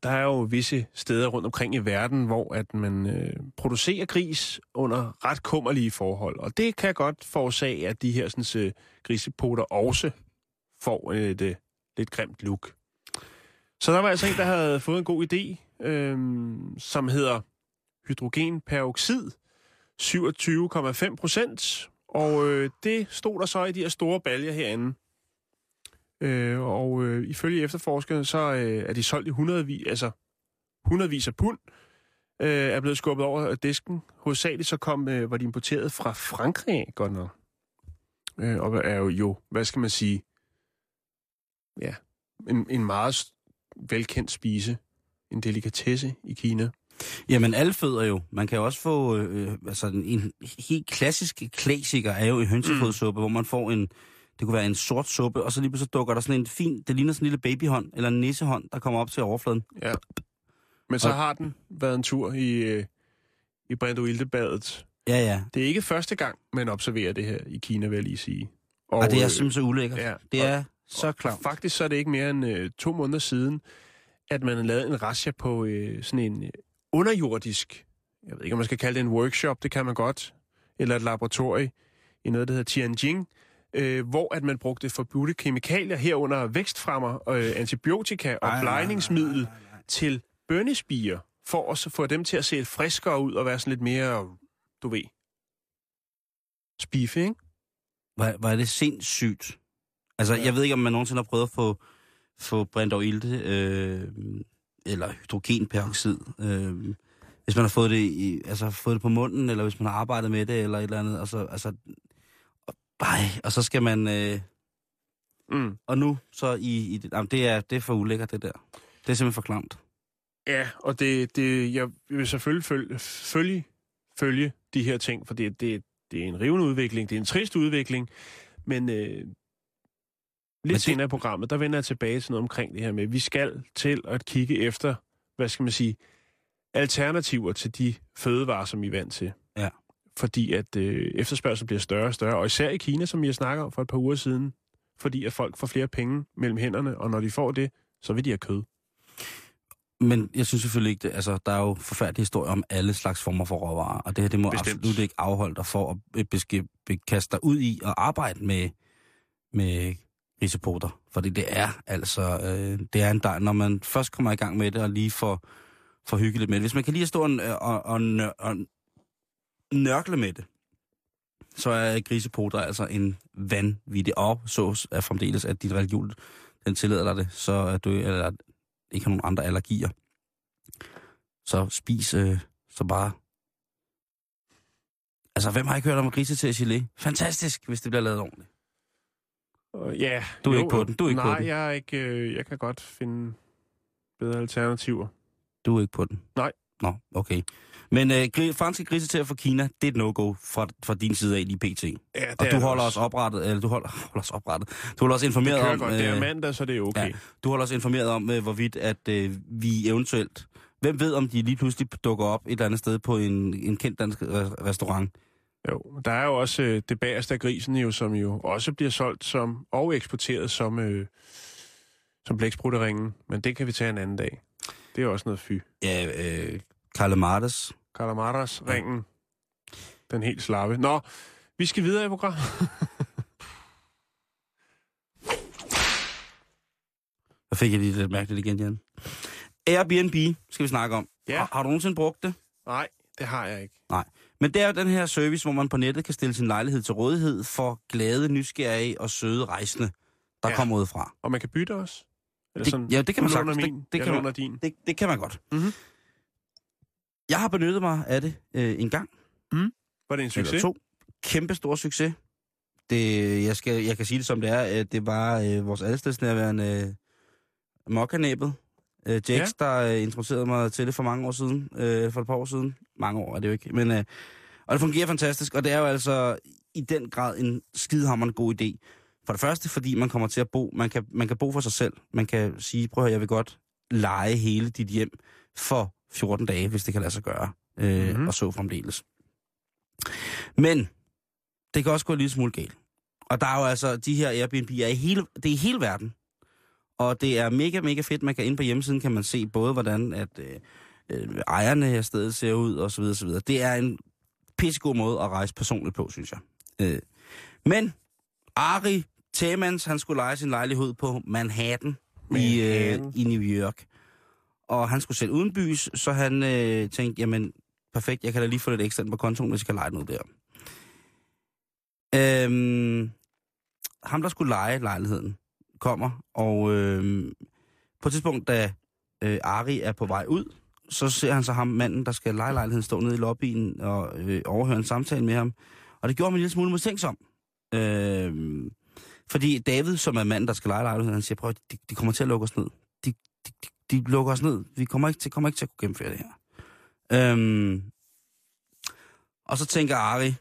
Der er jo visse steder rundt omkring i verden, hvor at man øh, producerer gris under ret kummerlige forhold. Og det kan godt forårsage, at de her sådan, øh, grisepoter også får et øh, lidt grimt look. Så der var altså en, der havde fået en god idé, øh, som hedder hydrogenperoxid, 27,5 procent. Og øh, det stod der så i de her store baljer herinde. Øh, og øh, ifølge efterforskerne, så øh, er de solgt i hundredvis, altså hundredvis af pund, øh, er blevet skubbet over disken. Hovedsageligt så kom, øh, var de importeret fra Frankrig godt nok. Øh, og er jo, jo, hvad skal man sige, ja, en, en meget velkendt spise, en delikatesse i Kina. Jamen, alle fødder jo. Man kan jo også få... Øh, altså, en, en helt klassisk klassiker er jo en hønsefodssuppe, mm. hvor man får en... Det kunne være en sort suppe, og så lige pludselig dukker der sådan en fin... Det ligner sådan en lille babyhånd, eller en nissehånd, der kommer op til overfladen. Ja. Men så Og- har den været en tur i, øh, i Brintoiltebadet. Ja, ja. Det er ikke første gang, man observerer det her i Kina, vil jeg lige sige. Og, og det er øh, simpelthen så ulækkert. ja, det og- er så og klart. Faktisk så er det ikke mere end øh, to måneder siden, at man lavede en rasja på øh, sådan en øh, underjordisk, jeg ved ikke, om man skal kalde det en workshop, det kan man godt, eller et laboratorie i noget, der hedder Tianjin, øh, hvor at man brugte forbudte kemikalier herunder vækstfremmer, øh, antibiotika og Ej, blegningsmiddel til bønnespiger, for at få dem til at se friskere ud og være sådan lidt mere, du ved, spife, ikke? Hvor er det sindssygt. Altså, Ja. jeg ved ikke, om man nogensinde har prøvet at få, få brændt over ilte, øh, eller hydrogenperoxid. Øh, hvis man har fået det, i, altså, fået det på munden, eller hvis man har arbejdet med det, eller et eller andet. Altså, altså, ej, og så skal man... Øh, Mm. og nu, så i... i det, jamen, det, er, det er for ulækkert, det der. Det er simpelthen for klamt. Ja, og det, det, jeg vil selvfølgelig følge, følge, følge de her ting, for det, det, det er en rivende udvikling, det er en trist udvikling, men øh, lidt det- det... senere i programmet, der vender jeg tilbage til noget omkring det her med, at vi skal til at kigge efter, hvad skal man sige, alternativer til de fødevarer, som vi er vant til. Ja. Fordi at øh, efterspørgselen bliver større og større, og især i Kina, som jeg snakker om for et par uger siden, fordi at folk får flere penge mellem hænderne, og når de får det, så vil de have kød. Men jeg synes selvfølgelig ikke, det, altså, der er jo forfærdelige historier om alle slags former for råvarer, og det her, det må Bestemt. absolut ikke afholde dig for at beske, be, kaste dig ud i og arbejde med, med risepoter. Fordi det er altså, øh, det er en dej, når man først kommer i gang med det, og lige får, får hyggeligt med det. Hvis man kan lige stå og, og, og, nør- og nørkle med det, så er grisepoter altså en vanvittig, og så er fremdeles, at dit religion, den tillader dig det, så er du, eller ikke har nogen andre allergier. Så spis øh, så bare... Altså, hvem har ikke hørt om grise til gelé? Fantastisk, hvis det bliver lavet ordentligt. Og Ja, Du er ikke på den, du er ikke på nej, den. jeg er ikke. Øh, jeg kan godt finde bedre alternativer. Du er ikke på den? Nej. Nå, okay. Men øh, gri- franske grisetæer fra Kina, det er et no-go fra, fra din side af lige pt. Ja, Og du det holder også. os oprettet, eller du holder, holder os oprettet. Du holder os Det informeret kører om, godt. Det er øh, mandag, så det er okay. ja. du holder os informeret om, øh, hvorvidt at øh, vi eventuelt, hvem ved om de lige pludselig dukker op et eller andet sted på en, en kendt dansk re- restaurant. Jo, der er jo også øh, det bagerste af grisen, jo, som jo også bliver solgt som, og eksporteret som, øh, som blæksprutterringen. Men det kan vi tage en anden dag. Det er også noget fy. Ja, øh, Karle Martes. Calamaras ringen. Den helt slappe. Nå, vi skal videre i programmet. Der fik jeg lige lidt mærkeligt igen, Jan. Airbnb skal vi snakke om. Ja. Har, har du nogensinde brugt det? Nej, det har jeg ikke. Nej. Men det er jo den her service, hvor man på nettet kan stille sin lejlighed til rådighed for glade, nysgerrige og søde rejsende, der ja. Kommer ud fra. Og man kan bytte os? Eller Det- ja, det kan man sagtens. Det- Min, det kan man- din. Det, det kan man godt. Mhm. Jeg har benyttet mig af det øh, en gang Var det en succes? eller to. Kæmpe stor succes. Det, jeg, skal, jeg kan sige det som det er. Det var øh, vores allestedsnærværende øh, mokkanæbet, øh, Jax, ja. der øh, introducerede mig til det for mange år siden. Øh, for et par år siden. Mange år er det jo ikke. Men, øh, og det fungerer fantastisk, og det er jo altså i den grad en skidehammerende god idé. For det første, fordi man kommer til at bo, man kan, man kan bo for sig selv. Man kan sige, prøv at høre, jeg vil godt lege hele dit hjem for 14 dage, hvis det kan lade sig gøre. Øh, Mhm. mm-hmm. Og så fremdeles. Men det kan også gå en lille smule galt. Og der er jo altså, de her Airbnb er i hele, det er i hele verden. Og det er mega, mega fedt. Man kan ind på hjemmesiden, kan man se både, hvordan at, øh, øh, ejerne af stedet ser ud, og så videre, så videre. Det er en pissegod måde at rejse personligt på, synes jeg. Øh. Men Ari Temans, han skulle lege sin lejlighed på Manhattan, I, øh, Manhattan. i New York. Og han skulle selv uden bys, så han øh, tænkte, jamen, perfekt, jeg kan da lige få lidt ekstra på kontoen, hvis jeg kan lege noget der. Øhm, ham, der skulle lege lejligheden, kommer, og øh, på et tidspunkt, da øh, Ari er på vej ud, så ser han så ham, manden, der skal lege lejligheden, stå nede i lobbyen og øh, overhøre en samtale med ham. Og det gjorde mig en lille smule mistænksom. Øh, fordi David, som er manden, der skal lege lejligheden, han siger, prøv, at de, de kommer til at lukke os ned. De, de, de, de lukker os ned. Vi kommer ikke til, kommer ikke til at kunne gennemføre det her. Øhm, og så tænker Ari,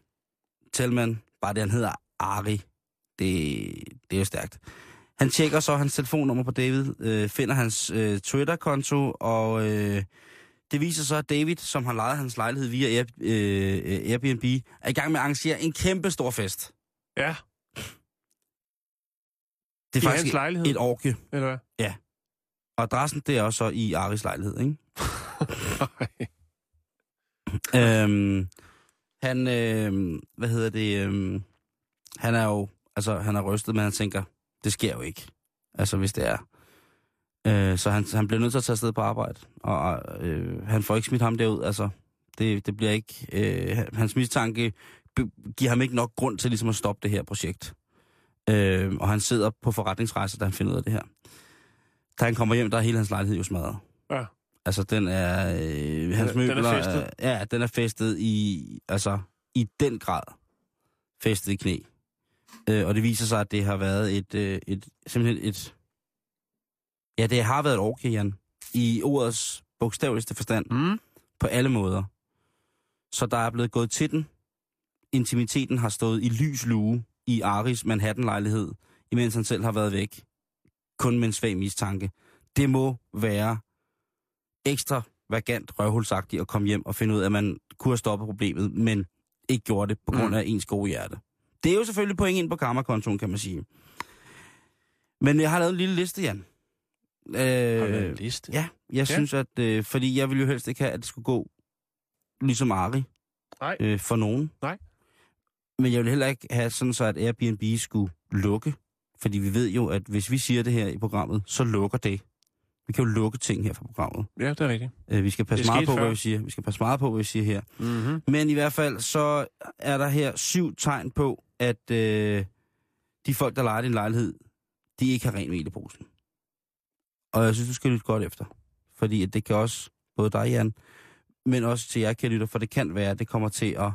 Telman, bare det han hedder Ari, det, det er jo stærkt. Han tjekker så hans telefonnummer på David, øh, finder hans øh, Twitter-konto, og øh, det viser så, at David, som har lejet hans lejlighed via Air, øh, Airbnb, er i gang med at arrangere en kæmpe stor fest. Ja, Det er i faktisk hans lejlighed, et orke. eller hvad? Og adressen, det er også så i Aris lejlighed, ikke? øhm, han, øh, hvad hedder det, øh, han er jo, altså han er rystet, men han tænker, det sker jo ikke. Altså hvis det er. Øh, så han, han bliver nødt til at tage afsted på arbejde, og øh, han får ikke smidt ham derud, altså det, det bliver ikke, øh, hans mistanke giver ham ikke nok grund til ligesom at stoppe det her projekt. Øh, og han sidder på forretningsrejse, da han finder ud af det her. Da han kommer hjem, der er hele hans lejlighed jo smadret. Ja. Altså, den er... Øh, hans den er møbler... festet? ja, den er festet i... Altså, i den grad festet i knæ. Øh, og det viser sig, at det har været et... Øh, et simpelthen et... Ja, det har været et orke, Jan. I ordets bogstaveligste forstand. Mm. På alle måder. Så der er blevet gået til den. Intimiteten har stået i lys lue i Aris Manhattan-lejlighed, imens han selv har været væk. Kun med en svag mistanke. Det må være ekstra vagant røvhulsagtigt at komme hjem og finde ud af, at man kunne have stoppet problemet, men ikke gjorde det på grund af ens gode hjerte. Det er jo selvfølgelig point ind på karmakontoen, kan man sige. Men jeg har lavet en lille liste, Jan. Øh, Har du en liste? Ja, jeg Ja. synes, at... Øh, fordi jeg ville jo helst ikke have, at det skulle gå ligesom Ari Nej. øh, for nogen. Nej. Men jeg vil heller ikke have sådan så, at Airbnb skulle lukke. Fordi vi ved jo, at hvis vi siger det her i programmet, så lukker det. Vi kan jo lukke ting her fra programmet. Ja, det er rigtigt. Øh, vi skal passe meget på, hvad før. vi siger. Vi skal passe meget på, hvad vi siger her. Mm-hmm. Men i hvert fald, så er der her syv tegn på, at øh, de folk, der leger din lejlighed, de ikke har ren mel i posen. Og jeg synes, du skal lytte godt efter. Fordi at det kan også, både dig, Jan, men også til jer, kære lytter, for det kan være, at det kommer til at,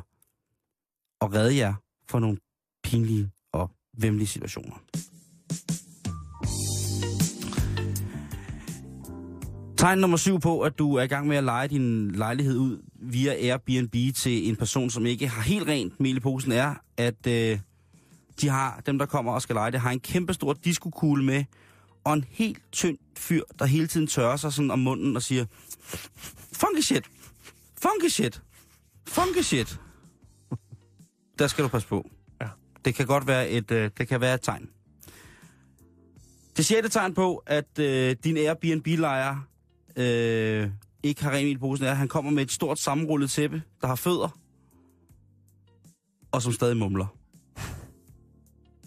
at redde jer for nogle pinlige og vemmelige situationer. Tegn nummer syv på, at du er i gang med at lege din lejlighed ud via Airbnb til en person, som ikke har helt rent mel i posen, er, at øh, de har, dem der kommer og skal lege det, har en kæmpe stor diskokugle med, og en helt tynd fyr, der hele tiden tørrer sig sådan om munden og siger, funky shit, funky shit, funky shit. Der skal du passe på. Ja. Det kan godt være et, øh, det kan være et tegn. Det sjette tegn på, at øh, din Airbnb-lejer øh, ikke har rent i posen, er, at han kommer med et stort sammenrullet tæppe, der har fødder, og som stadig mumler.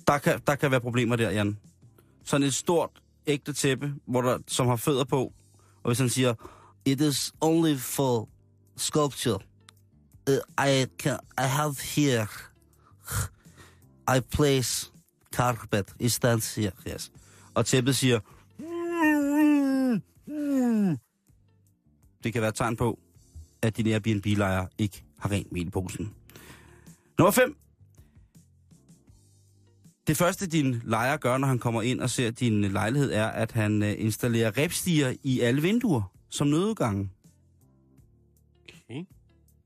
Der kan, der kan være problemer der, Jan. Sådan et stort, ægte tæppe, hvor der, som har fødder på, og hvis han siger, it is only for sculpture. Uh, I, can, I have here, I place carpet, it stands here, yes. Og tæppet siger, det kan være et tegn på, at din Airbnb-lejre ikke har rent mel i posen. Nummer 5. Det første, din lejer gør, når han kommer ind og ser din lejlighed, er, at han øh, installerer repstiger i alle vinduer som nødudgange. Okay.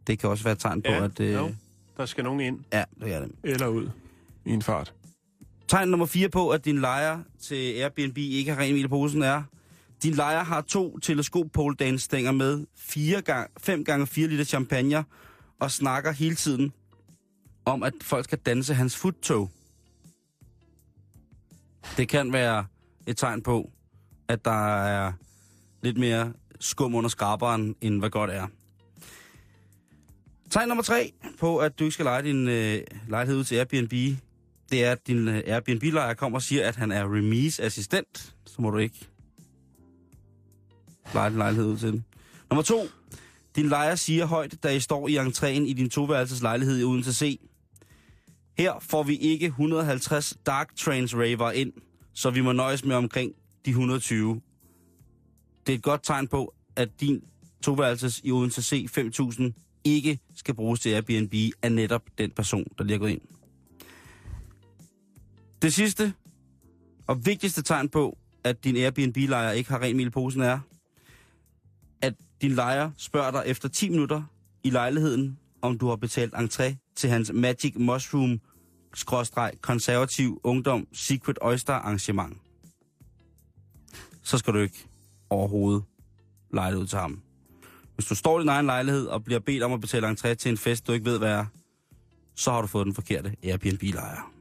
Det kan også være et tegn på, Ja, at... Øh, jo. Der skal nogen ind ja, det er det. eller ud i en fart. Tegn nummer 4 på, at din lejer til Airbnb ikke har ren mel i posen er, din lejer har to teleskop pole dance stænger med 4 gang, 5 gange 4 liter champagne og snakker hele tiden om, at folk skal danse hans futtog. Det kan være et tegn på, at der er lidt mere skum under skraberen, end hvad godt er. Tegn nummer tre på, at du ikke skal lege din øh, lejlighed ud til Airbnb, det er, at din øh, Airbnb-lejer kommer og siger, at han er remise-assistent. Så må du ikke leje din lejlighed ud til den. Nummer to. Din lejer siger højt, da I står i entréen i din toværelses lejlighed i Odense C. Her får vi ikke 150 Dark Trains Raver ind, så vi må nøjes med omkring de 120. Det er et godt tegn på, at din toværelses i Odense C 5000 ikke skal bruges til Airbnb af netop den person, der lige er gået ind. Det sidste og vigtigste tegn på, at din Airbnb-lejer ikke har ren mel i posen er, at din lejer spørger dig efter 10 minutter i lejligheden, om du har betalt entré til hans Magic Mushroom skråstreg konservativ ungdom Secret Oyster arrangement. Så skal du ikke overhovedet lege ud til ham. Hvis du står i din egen lejlighed og bliver bedt om at betale entré til en fest, du ikke ved, hvad er, så har du fået den forkerte Airbnb-lejer.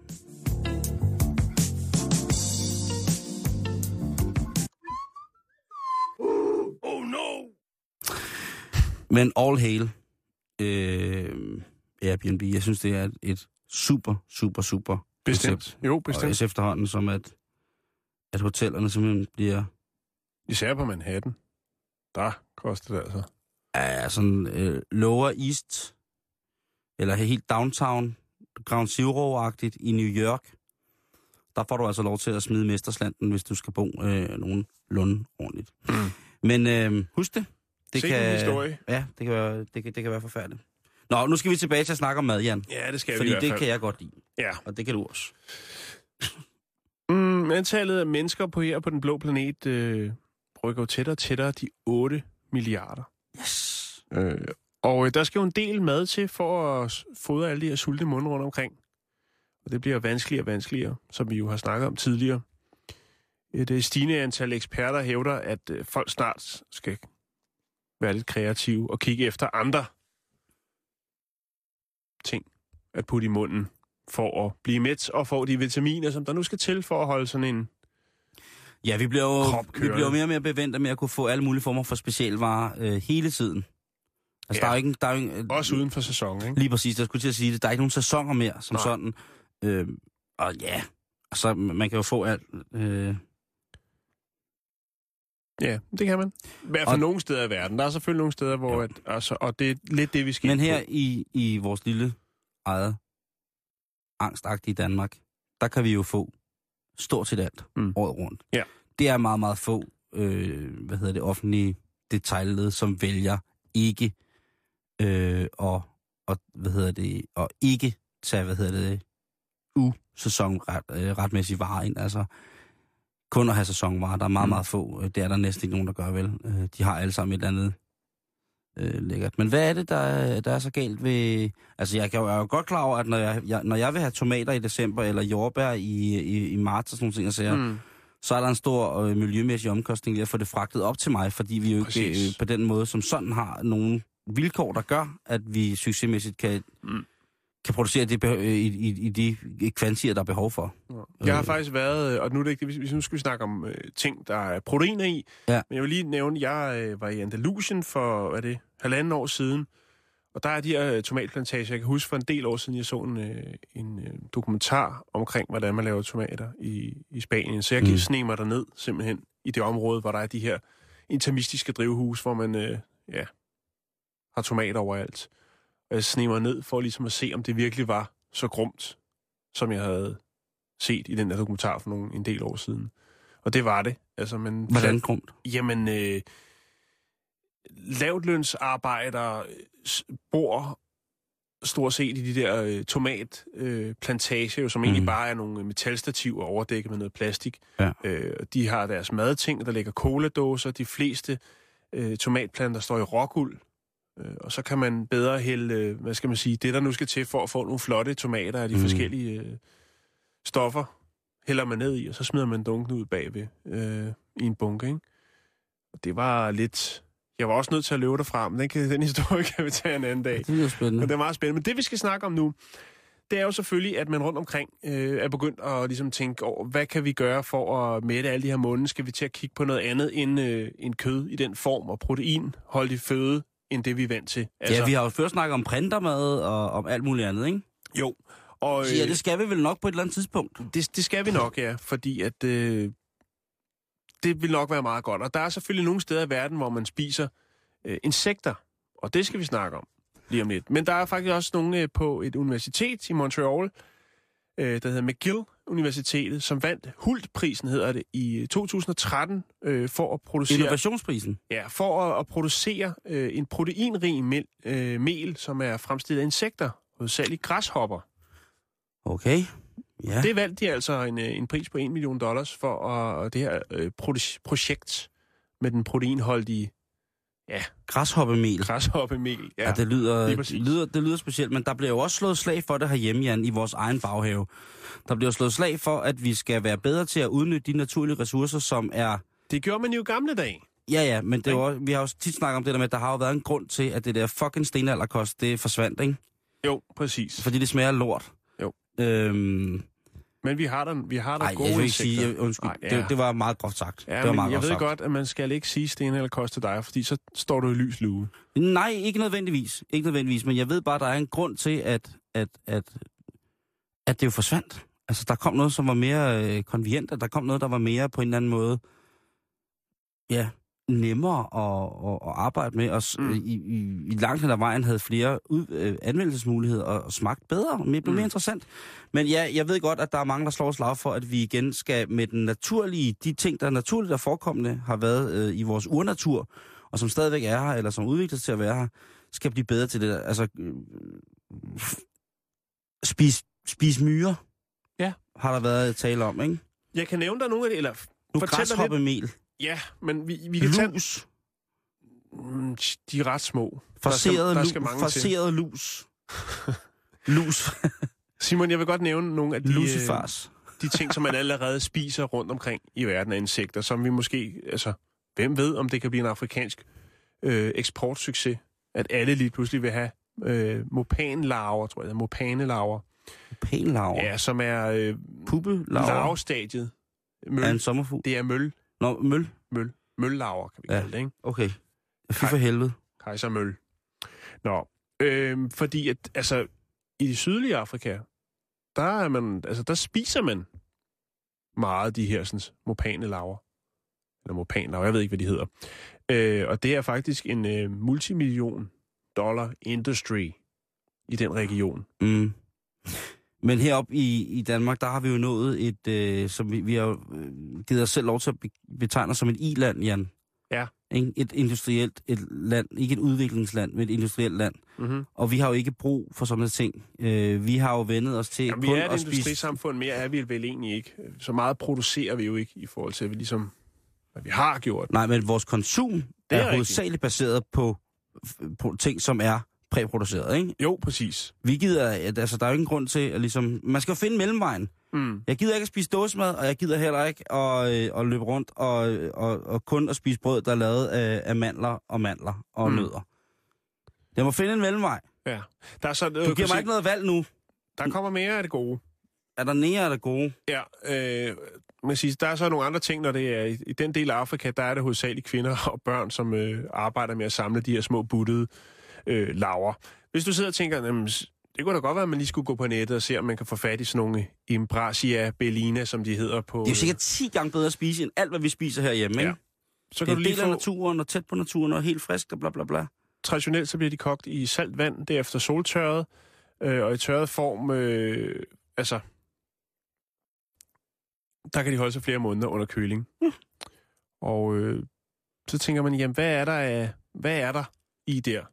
Men all hail øh, Airbnb. Jeg synes, det er et, super, super, super Bestemt. koncept. Jo, Og bestemt. også efterhånden som, at, at hotellerne simpelthen bliver Især på Manhattan. Der koster det altså. ja, sådan øh, lower east, eller helt downtown, Ground Zero-agtigt i New York. Der får du altså lov til at smide mesterslanden, hvis du skal bo øh, nogen lunde ordentligt. Mm. Men øh, husk det. Det Se kan, historie. Ja, det kan, være, det, kan, det kan være forfærdeligt. Nå, nu skal vi tilbage til at snakke om mad, Jan. Ja, det skal Fordi vi i hvert det kan jeg godt lide, Ja. og det kan du også. Mm, antallet af mennesker på her på den blå planet øh, rykker jo tættere og tættere de 8 milliarder. Yes. Øh, og øh, der skal jo en del mad til for at fodre alle de her sulte munde rundt omkring. Og det bliver vanskeligere og vanskeligere, som vi jo har snakket om tidligere. Et øh, stigende antal eksperter hævder, at øh, folk snart skal være lidt kreative og kigge efter andre ting at putte i munden for at blive mæt og få de vitaminer, som der nu skal til for at holde sådan en... Ja, vi bliver jo vi bliver mere og mere bevendt med at kunne få alle mulige former for specialvarer øh, hele tiden. Altså, Ja. der er jo ikke... Der er jo ikke Også uden for sæsonen, ikke? Lige præcis, jeg skulle til at sige det. Der er ikke nogen sæsoner mere, som Nej. sådan. Øh, og ja, altså, man kan jo få alt. Øh, Ja, det kan man. I hvert fald Og- nogle steder i verden. Der er selvfølgelig nogle steder, hvor... At, altså, og det er lidt det, vi skal men her på. i, i vores lille eget angstagtige Danmark, der kan vi jo få stort set alt Mm. året rundt. Ja. Det er meget, meget få, øh, hvad hedder det, offentlige detaljled, som vælger ikke øh, og, og, hvad hedder det, og ikke tage, hvad hedder det, usæsonret, øh, retmæssige varer ind. Altså, kun at have sæsonvarer. Der er meget, Mm. meget få. Øh, Det er der næsten ikke nogen, der gør vel. Øh, De har alle sammen et eller andet øh, lækkert. Men hvad er det, der, er- der er så galt ved... Altså, jeg, kan jo, jeg er jo godt klar over, at når jeg, jeg, når jeg vil have tomater i december, eller jordbær i, i, i marts og sådan nogle ting, så, Mm. så er der en stor øh, miljømæssig omkostning i at få det fragtet op til mig, fordi vi jo ikke øh, på den måde som sådan har nogle vilkår, der gør, at vi succesmæssigt kan, Mm. Kan producere det behø- i, i, i de kvantier, der er behov for. Jeg har Øh. faktisk været, og nu, er det ikke, hvis- nu skal vi snakke om øh, ting, der er proteiner i. Ja. Men jeg vil lige nævne, jeg øh, var i Andalusien for, hvad er det, halvanden år siden. Og der er de her øh, tomatplantager. Jeg kan huske for en del år siden, jeg så en, øh, en øh, dokumentar omkring, hvordan man laver tomater i, i Spanien. Så jeg Mm. mm. sne mig derned simpelthen i det område, hvor der er de her intermistiske drivhus, hvor man øh, ja, har tomater overalt. Jeg sneger mig ned for ligesom at se, om det virkelig var så grumt, som jeg havde set i den der dokumentar for nogle, en del år siden. Og det var det. Altså, man, Hvordan grumt? Jamen, øh, lavtlønsarbejdere øh, bor stort set i de der øh, tomatplantager, øh, som mm. egentlig bare er nogle metalstativer overdækket med noget plastik. Ja. Øh, de har deres madting, der ligger coladåser. De fleste øh, tomatplanter står i rockuld. Øh, og så kan man bedre hælde, øh, hvad skal man sige, det der nu skal til for at få nogle flotte tomater af de mm. forskellige øh, stoffer, hælder man ned i, og så smider man dunken ud bagved øh, i en bunke, ikke? Og det var lidt... Jeg var også nødt til at løbe derfra, men den, kan, den historie kan vi tage en anden dag. Det lyder spændende. Men det er meget spændende. Men det, vi skal snakke om nu, det er jo selvfølgelig, at man rundt omkring øh, er begyndt at ligesom tænke over, hvad kan vi gøre for at mætte alle de her munde? Skal vi til at kigge på noget andet end, øh, end kød i den form og protein, holdt i føde, end det vi er vant til? Altså, ja, vi har jo før snakket om printermad og om alt muligt andet, ikke? Jo. Og, Så ja, det skal vi vel nok på et eller andet tidspunkt. Det, det skal vi nok, ja, fordi at øh, det vil nok være meget godt. Og der er selvfølgelig nogle steder i verden, hvor man spiser øh, insekter, og det skal vi snakke om lige om lidt. Men der er faktisk også nogle øh, på et universitet i Montreal, øh, der hedder McGill Universitetet, som vandt Hult-prisen, hedder det, i 2013 øh, for at producere... Innovationsprisen? Ja, for at, at producere øh, en proteinrig mel, øh, mel, som er fremstillet af insekter, hovedsageligt græshopper. Okay. Ja. Det valgte de altså en, øh, en pris på 1 million dollars for at, det her øh, pro- projekt med den proteinholdige ja, Græshoppemel. græshoppemel. Ja, ja det, lyder, det, lyder, det lyder specielt, men der bliver jo også slået slag for det herhjemme, Jan, i vores egen baghave. Der bliver slået slag for, at vi skal være bedre til at udnytte de naturlige ressourcer, som er... Det gjorde man jo gamle dage. Ja, ja, men det er også- vi har jo tit snakket om det der med, at der har jo været en grund til, at det der fucking stenalderkost, det forsvandt, ikke? Jo, præcis. Fordi det smager lort. Jo. Øhm, Men vi har der, vi har der ej, gode jeg vil ikke sige, undskyld, Ej, det, det var meget groft sagt. Ja, det var men meget jeg groft ved sagt. godt, at man skal ikke sige sten eller kost til dig, fordi så står du i lys lue. Nej, ikke nødvendigvis. Ikke nødvendigvis, men jeg ved bare, at der er en grund til, at, at, at, at det jo forsvandt. Altså, der kom noget, som var mere øh, konvient, der kom noget, der var mere på en eller anden måde, ja, nemmere at, at, at arbejde med, og Mm. i, i, i langt hen ad vejen havde flere ud, øh, anvendelsesmuligheder og, smagt bedre, og mere, blev Mm. mere interessant. Men ja, jeg ved godt, at der er mange, der slår slag for, at vi igen skal med den naturlige, de ting, der er naturligt og forekommende, har været øh, i vores urnatur, og som stadigvæk er her, eller som udvikler sig til at være her, skal blive bedre til det der. Altså, øh, spis, spis myrer, Ja. har der været tale om, ikke? Jeg kan nævne dig nogle af det, eller Nu græshoppemel, ja, men vi, vi kan tage... lus, Mm, De er ret små. forseret, der lu, skal forseret lus. lus, Simon, jeg vil godt nævne nogle af de, øh, lusifars. de ting, som man allerede spiser rundt omkring i verden af insekter, som vi måske, altså, hvem ved, om det kan blive en afrikansk øh, eksportsucces, at alle lige pludselig vil have øh, mopanlarver, tror jeg, det mopanelarver, Pænlaver. ja, som er øh, Puppelaver larvestadiet. Møl, af en sommerfugl. det er møl, Nå, møl. møl, møllarver, kan vi Ja. kalde det, ikke? Okay. Fy for helvede. Kejsermøl. Nå, øh, fordi at, altså, i det sydlige Afrika, der er man, altså, der spiser man meget af de her sådan, mopanelarver. Eller mopanlarver, jeg ved ikke, hvad de hedder. Øh, og det er faktisk en øh, multimillion dollar industry i den region. Mm. Men heroppe i, i Danmark, der har vi jo nået et, øh, som vi, vi har øh, givet os selv lov til at be, betegne som et i-land, Jan. Ja. Ikke? Et industrielt et land, ikke et udviklingsland, men et industrielt land. Mm-hmm. Og vi har jo ikke brug for sådan nogle ting. Øh, vi har jo vendet os til Jamen, vi kun er et at industrisamfund, mere er vi vel egentlig ikke. Så meget producerer vi jo ikke i forhold til, hvad vi, ligesom, hvad vi har gjort. Nej, men vores konsum er er, er hovedsageligt baseret på, på ting, som er præproduceret, ikke? Jo, præcis. Vi gider, at- altså der er jo ingen grund til at ligesom, man skal jo finde mellemvejen. Mm. Jeg gider ikke at spise dåsemad, og jeg gider heller ikke at, øh, at løbe rundt og, og, og kun at spise brød, der er lavet af, af mandler og mandler og Mm. nødder. Jeg må finde en mellemvej. Ja. Der, er så, Du giver mig ikke noget valg nu. der kommer mere af det gode. Er der nære, er der gode? Ja, øh, man siger, der er så nogle andre ting, når det er i, i den del af Afrika, der er det hovedsageligt kvinder og børn, som øh, arbejder med at samle de her små buttede øh, laver. Hvis du sidder og tænker, jamen, det kunne da godt være, at man lige skulle gå på nettet og se, om man kan få fat i sådan nogle Imbrasia Bellina, som de hedder på... Det er jo sikkert 10 gange bedre at spise, end alt, hvad vi spiser herhjemme, ikke? Ja. Så Det kan er du lige del af få, naturen, og tæt på naturen, og helt frisk, og bla bla bla. traditionelt så bliver de kogt i salt vand, derefter soltørret, øh, og i tørret form, øh, altså, der kan de holde sig flere måneder under køling. Mm. Og øh, så tænker man, jamen, hvad er der, af, hvad er der i der?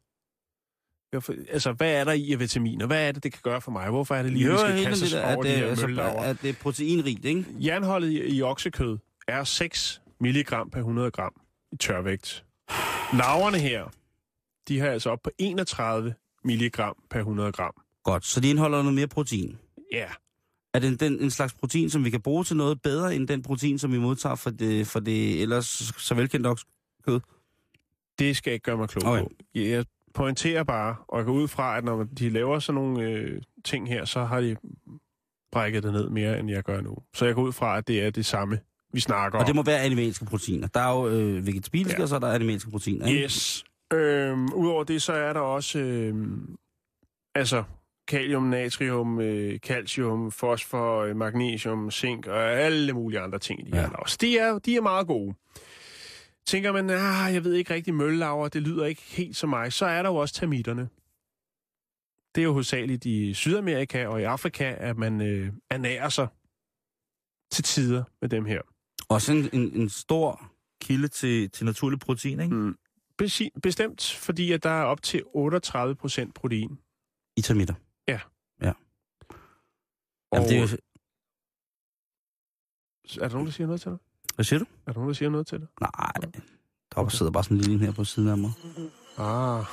Altså, hvad er der i af vitaminer? Hvad er det, det kan gøre for mig? Hvorfor er det lige, Jo, vi skal kaste os over at de det, her altså, møllaver? at det er proteinrigt, ikke? Jernholdet i, i oksekød er 6 milligram per 100 gram i tørvægt. Laverne her, de har altså op på 31 milligram per 100 gram. Godt, så de indeholder noget mere protein. Ja, Er det en, den, en slags protein, som vi kan bruge til noget bedre, end den protein, som vi modtager for det, for det ellers så velkendte oksekød? det skal jeg ikke gøre mig klog Okay. på. Jeg pointerer bare, og jeg går ud fra, at når de laver sådan nogle øh, ting her, så har de brækket det ned mere, end jeg gør nu. Så jeg går ud fra, at det er det samme, vi snakker Og det om. må være animalske proteiner. Der er jo øh, vegetabilske, Ja. og så er der animalske proteiner. Ikke? Yes. Øhm, Udover det, så er der også øhm, altså kalium, natrium, øh, calcium, fosfor, øh, magnesium, zink og alle mulige andre ting i de Ja. her lavs. De er, de er meget gode. Tænker man, ah, jeg ved ikke rigtig møllelaver, det lyder ikke helt som mig, så er der jo også termitterne. Det er jo hovedsageligt i Sydamerika og i Afrika, at man øh, ernærer sig til tider med dem her. Også en, en, en stor kilde til, til naturlig protein, ikke? Mm. Bestemt, fordi at der er op til 38 procent protein. I termitter. Ja. Ja. Og Jamen, det er jo, er der nogen, der siger noget til dig? Hvad siger du? Er der nogen, der siger noget til dig? Nej, der okay. sidder bare sådan en lille her på siden af mig. Ah.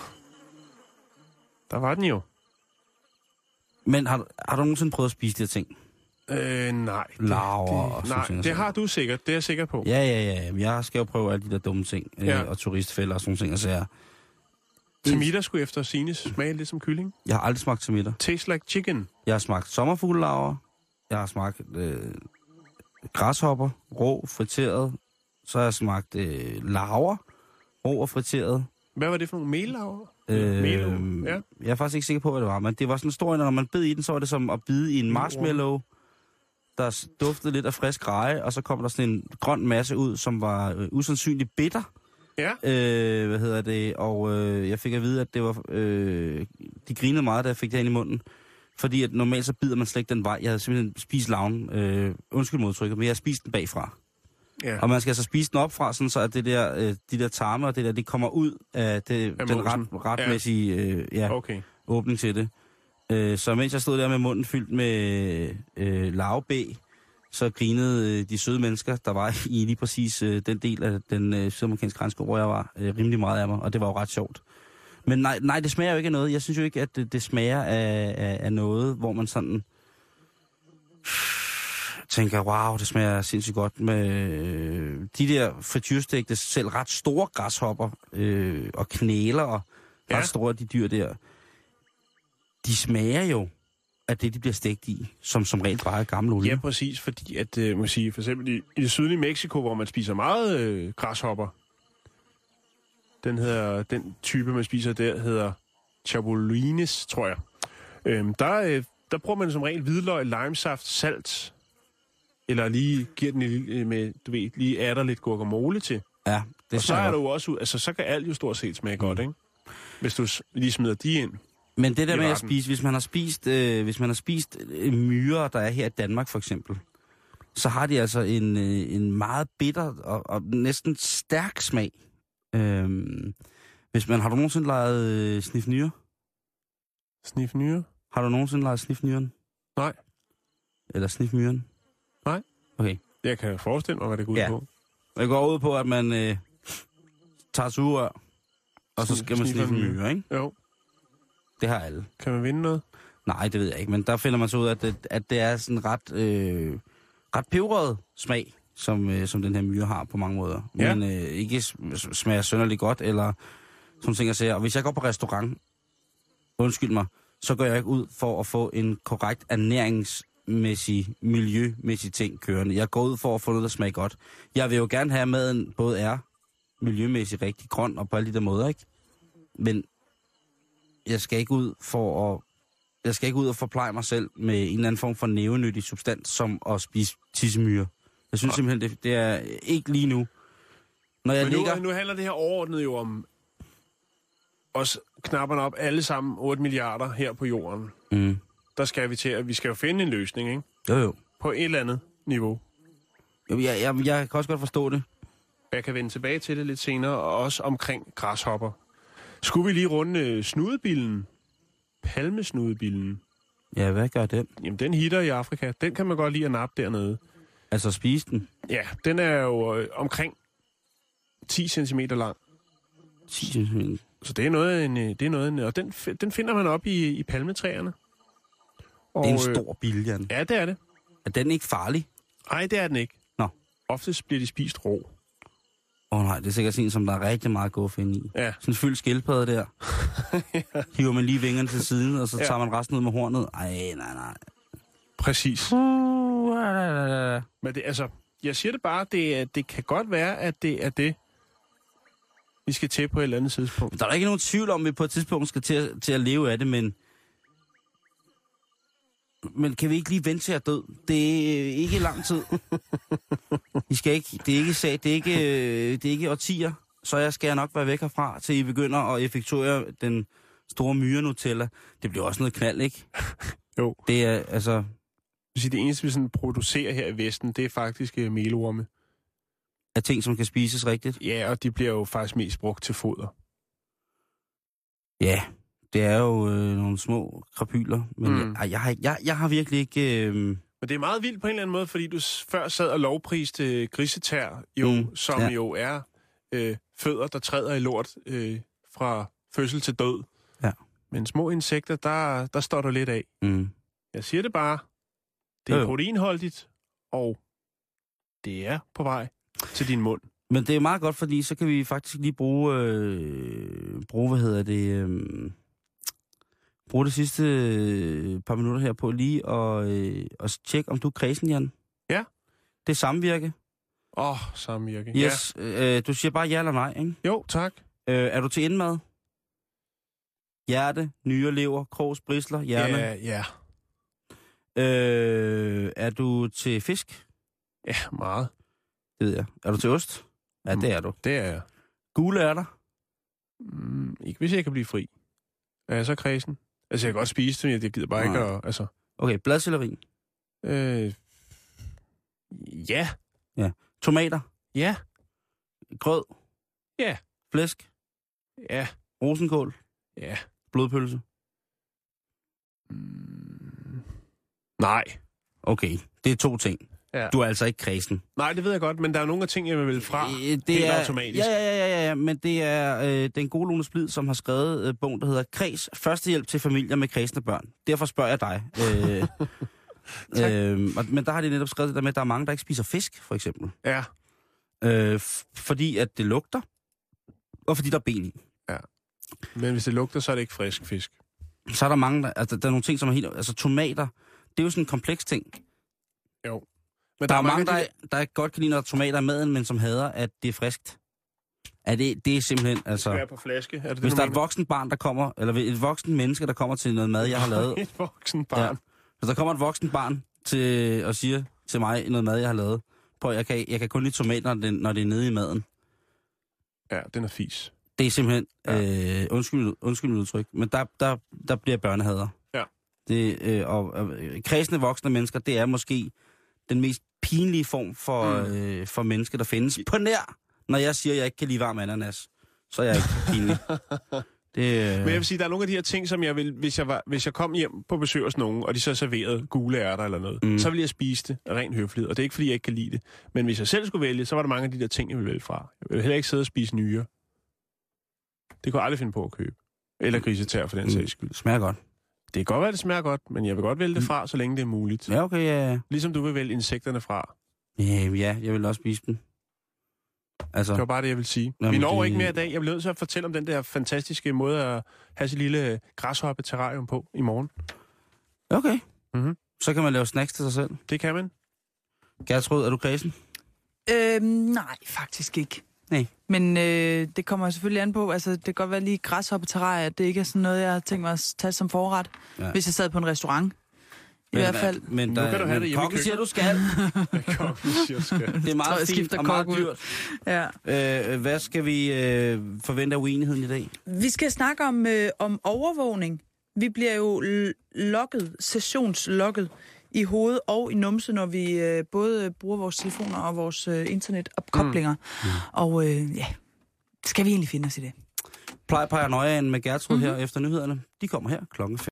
Der var den jo. Men har, du- har du nogensinde prøvet at spise de her ting? Øh, nej. Det, Larver og det, sådan nej, ting og det har du sikkert. Det er jeg sikker på. Ja, ja, ja. Jeg skal jo prøve alle de der dumme ting. Ja. Ja. Øh, og turistfælder og sådan nogle ting. Altså, jeg, Termitter skulle efter sine smage lidt som kylling. jeg har aldrig smagt termitter. Taste like chicken. Jeg har smagt sommerfuglelaver. Jeg har smagt øh, græshopper, rå, friteret. Så har jeg smagt øh, laver, rå og friteret. Hvad var det for nogle mellaver? Øh, Melo, ja. Jeg er faktisk ikke sikker på, hvad det var, men det var sådan en stor en, når man bed i den, så var det som at bide i en marshmallow, der duftede lidt af frisk reje, og så kom der sådan en grøn masse ud, som var øh, usandsynligt bitter. Ja. Øh, hvad hedder det? Og øh, jeg fik at vide, at det var... Øh, de grinede meget, da jeg fik det ind i munden. Fordi at normalt så bider man slet ikke den vej. Jeg havde simpelthen spist laven. Øh, undskyld modtrykket, men jeg har spist den bagfra. ja. Og man skal altså spise den op fra, sådan så at det der, øh, de der tarme og det der, det kommer ud af det, den ret, retmæssige øh, ja, Okay. åbning til det. Øh, så mens jeg stod der med munden fyldt med øh, lavbæ, så grinede øh, de søde mennesker, der var i lige præcis øh, den del af den øh, sydamerikanske grænse, hvor jeg var, øh, rimelig meget af mig, og det var jo ret sjovt. Men nej, nej, det smager jo ikke af noget. Jeg synes jo ikke, at det, det smager af, af, af noget, hvor man sådan tænker, wow, det smager sindssygt godt med øh, de der frityrstegte, selv ret store græshopper øh, og knæler og Ja. ret store de dyr der. De smager jo af det, de bliver stegt i, som som regel bare er gammel olie. Ja, præcis, fordi at, øh, må sige, for eksempel i, i det sydlige Mexico, hvor man spiser meget øh, græshopper, den, hedder, den type, man spiser der, hedder chabolines, tror jeg. Øhm, der, øh, der bruger man som regel hvidløg, limesaft, salt, eller lige giver den øh, med, du ved, lige er der lidt guacamole til. ja det og så er jo også, ud- altså så kan alt jo stort set smage godt, ikke? Hvis du lige smider de ind. Men det der med at spise, hvis man har spist, øh, hvis man har spist øh, myrer, der er her i Danmark for eksempel, så har de altså en, øh, en meget bitter og, og næsten stærk smag. Øhm, hvis man, har du nogensinde leget øh, snifnyre? Snif nyre. Har du nogensinde leget snifnyren? Nej. Eller snifmyren? Nej. Okay. Jeg kan forestille mig, hvad det går ud Ja. på. Det går ud på, at man øh, tager sugerør, og så Snif- skal man sniffe en myre. ikke? Jo. Det har alle. Kan man vinde noget? Nej, det ved jeg ikke, men der finder man så ud af, at det, at det er sådan ret, øh, ret peberet smag, som, øh, som den her myre har på mange måder. Ja. Men øh, ikke sm- smager sønderligt godt, eller sådan nogle ting, jeg siger. Og hvis jeg går på restaurant, undskyld mig, så går jeg ikke ud for at få en korrekt ernæringsmæssig, miljømæssig ting kørende. Jeg går ud for at få noget, der smager godt. Jeg vil jo gerne have, at maden både er miljømæssigt rigtig grøn og på alle de der måder, ikke? Men jeg skal ikke ud for at jeg skal ikke ud og forpleje mig selv med en eller anden form for nævenyttig substans, som at spise tissemyre. Jeg synes simpelthen, det, det er ikke lige nu. Når jeg Men nu, ligger... nu handler det her overordnet jo om os knapperne op alle sammen 8 milliarder her på jorden. Mm. Der skal vi til, at vi skal jo finde en løsning, ikke? Jo, jo. På et eller andet niveau. jo jeg, jeg, jeg kan også godt forstå det. Jeg kan vende tilbage til det lidt senere, og også omkring græshopper. Skulle vi lige runde øh, snudebillen? Palmesnudebillen. Ja, hvad gør den? Jamen, den hitter i Afrika. Den kan man godt lide at nappe dernede. Altså spise den? Ja, den er jo øh, omkring 10 cm lang. 10 cm. Så det er noget, en, øh, det er noget, en, og den, den finder man op i, i palmetræerne. Og, Det er en øh, stor biljan. Ja, det er det. Er den ikke farlig? Nej, det er den ikke. Nå. Oftest bliver de spist rå. Åh oh, nej, det er sikkert sådan som der er rigtig meget guf ind i. Ja. Sådan en fyldt skildpadde der. Hiver man lige vingerne til siden, og så Ja. tager man resten ud med hornet. Ej, nej, nej. Præcis. La. Men det, altså, jeg siger det bare, det, det kan godt være, at det er det, vi skal til på et eller andet tidspunkt. Der er da ikke nogen tvivl om, at vi på et tidspunkt skal til at, til at leve af det, men... Men kan vi ikke lige vente til at dø? Det er ikke lang tid. I skal ikke, det er ikke sag, det er ikke, øh, det er ikke årtier, så jeg skal nok være væk herfra, til I begynder at effektuere den store myre Nutella. Det bliver også noget knald, ikke? Jo. Det er, altså, vil sige, det eneste, vi sådan producerer her i Vesten, det er faktisk øh, melorme. af ting, som kan spises rigtigt. Ja, og de bliver jo faktisk mest brugt til foder. Ja, det er jo øh, nogle små krapyler, men Mm. jeg, jeg, har, jeg, jeg har virkelig ikke... Øh, Men det er meget vildt på en eller anden måde, fordi du før sad og lovpriste øh, grisetær, jo, mm, som ja. jo er øh, fødder, der træder i lort øh, fra fødsel til død. Ja. Men små insekter, der, der står du lidt af. mm. Jeg siger det bare. Det er proteinholdigt, og det er på vej til din mund. Men det er meget godt, fordi så kan vi faktisk lige bruge, øh, bruge hvad hedder det, øh, bruge det sidste øh, par minutter her på lige og, øh, og tjekke, om du er kredsen, Jan. Ja. Det er samvirke. Åh, oh, samvirke. Yes. Ja. Øh, du siger bare ja eller nej, ikke? Jo, tak. Øh, er du til indmad? Hjerte, nyre, lever, krogs, brisler, hjerne. Ja, ja. Øh, er du til fisk? Ja, meget. Det ved jeg. Er du til ost? Ja, Mm. det er du. Det er jeg. Gule er der? Mm, ikke hvis jeg kan blive fri. Er jeg så kredsen? Altså, jeg kan godt spise det, men jeg gider bare ikke Nej. at... Altså, Okay, bladcelleri. øh, ja. Tomater. Ja. Grød. Ja. Flæsk. Ja. Rosenkål. Ja. Blodpølse. Mm, nej. Okay, det er to ting. Ja. Du er altså ikke kredsen. Nej, det ved jeg godt, men der er nogle af ting, jeg vil fra. Øh, helt det er, automatisk. Ja, ja, ja, ja, ja, men det er øh, den gode Lone Splid, som har skrevet øh, bogen, der hedder Kreds, førstehjælp til familier med kredsende børn. Derfor spørger jeg dig. Øh, øh, og- men der har de netop skrevet det der med, at der er mange, der ikke spiser fisk, for eksempel. Ja. Øh, fordi at det lugter, og fordi der er ben i. Men hvis det lugter, så er det ikke frisk fisk. Så er der mange, der, altså, der er nogle ting, som er helt... Altså tomater, det er jo sådan en kompleks ting. Jo. Men Der er mange, der, af der godt kan lide, når der er tomater i maden, men som hader, at det er friskt. Er det, det er simpelthen, de, altså... der er på flaske. Er det Hvis det, der er et voksen barn, der kommer, eller et voksen menneske, der kommer til noget mad, jeg har lavet. Et voksen barn. Hvis der kommer et voksen barn til, og siger til mig noget mad, jeg har lavet, på, jeg kan, jeg kan kun lide tomater, når det, når det er nede i maden. Ja, den er fis. Det er simpelthen, ja. øh, undskyld, undskyld mit udtryk, men der, der, der bliver børnehader. Det, øh, og øh, kredsende voksne mennesker, det er måske den mest pinlige form for, Mm. mm. øh, for menneske, der findes. På nær, når jeg siger, at jeg ikke kan lide varm ananas, så er jeg ikke pinlig. Det, øh, Men jeg vil sige, der er nogle af de her ting, som jeg vil, hvis jeg, var, hvis jeg kom hjem på besøg hos nogen, og de så serverede gule ærter eller noget, mm. Mm. så ville jeg spise det af ren høflighed. Og det er ikke, fordi jeg ikke kan lide det. Men hvis jeg selv skulle vælge, så var der mange af de der ting, jeg ville vælge fra. Jeg ville heller ikke sidde og spise nyre. Det kunne jeg aldrig finde på at købe. Eller grisetær for den Mm. sags skyld. smager godt. Det kan godt være, det smager godt, men jeg vil godt vælge det fra, så længe det er muligt. Ja, okay, ja, ja. Ligesom du vil vælge insekterne fra. Ja, ja, jeg vil også spise dem. Altså, Det var bare det, jeg vil sige. Jamen, Vi når det- ikke mere i dag. Jeg bliver nødt til at fortælle om den der fantastiske måde at have sit lille græshoppe terrarium på i morgen. okay. Mhm. Så kan man lave snacks til sig selv. Det kan man. Gertrud, er du kredsen? Øhm, nej, faktisk ikke. Nej. Men øh, det kommer selvfølgelig an på, altså det kan godt være lige græshoppeterrarier, det ikke er sådan noget, jeg har tænkt mig at tage som forret, Ja. hvis jeg sad på en restaurant. I hvert fald. Men, Nu kan du have det men kokken siger, du skal. Kongen siger, skal. Det er meget fint og meget ud. dyrt. Ja. Øh, hvad skal vi øh, forvente af uenigheden i dag? Vi skal snakke om, øh, om overvågning. Vi bliver jo l- logget, sessionslogget i hovedet og i numse, når vi øh, både bruger vores telefoner og vores øh, internetopkoblinger. Mm. Og øh, ja, skal vi egentlig finde os i det? Plejer Paranoiaen med Gertrud mm-hmm. her efter nyhederne. De kommer her klokken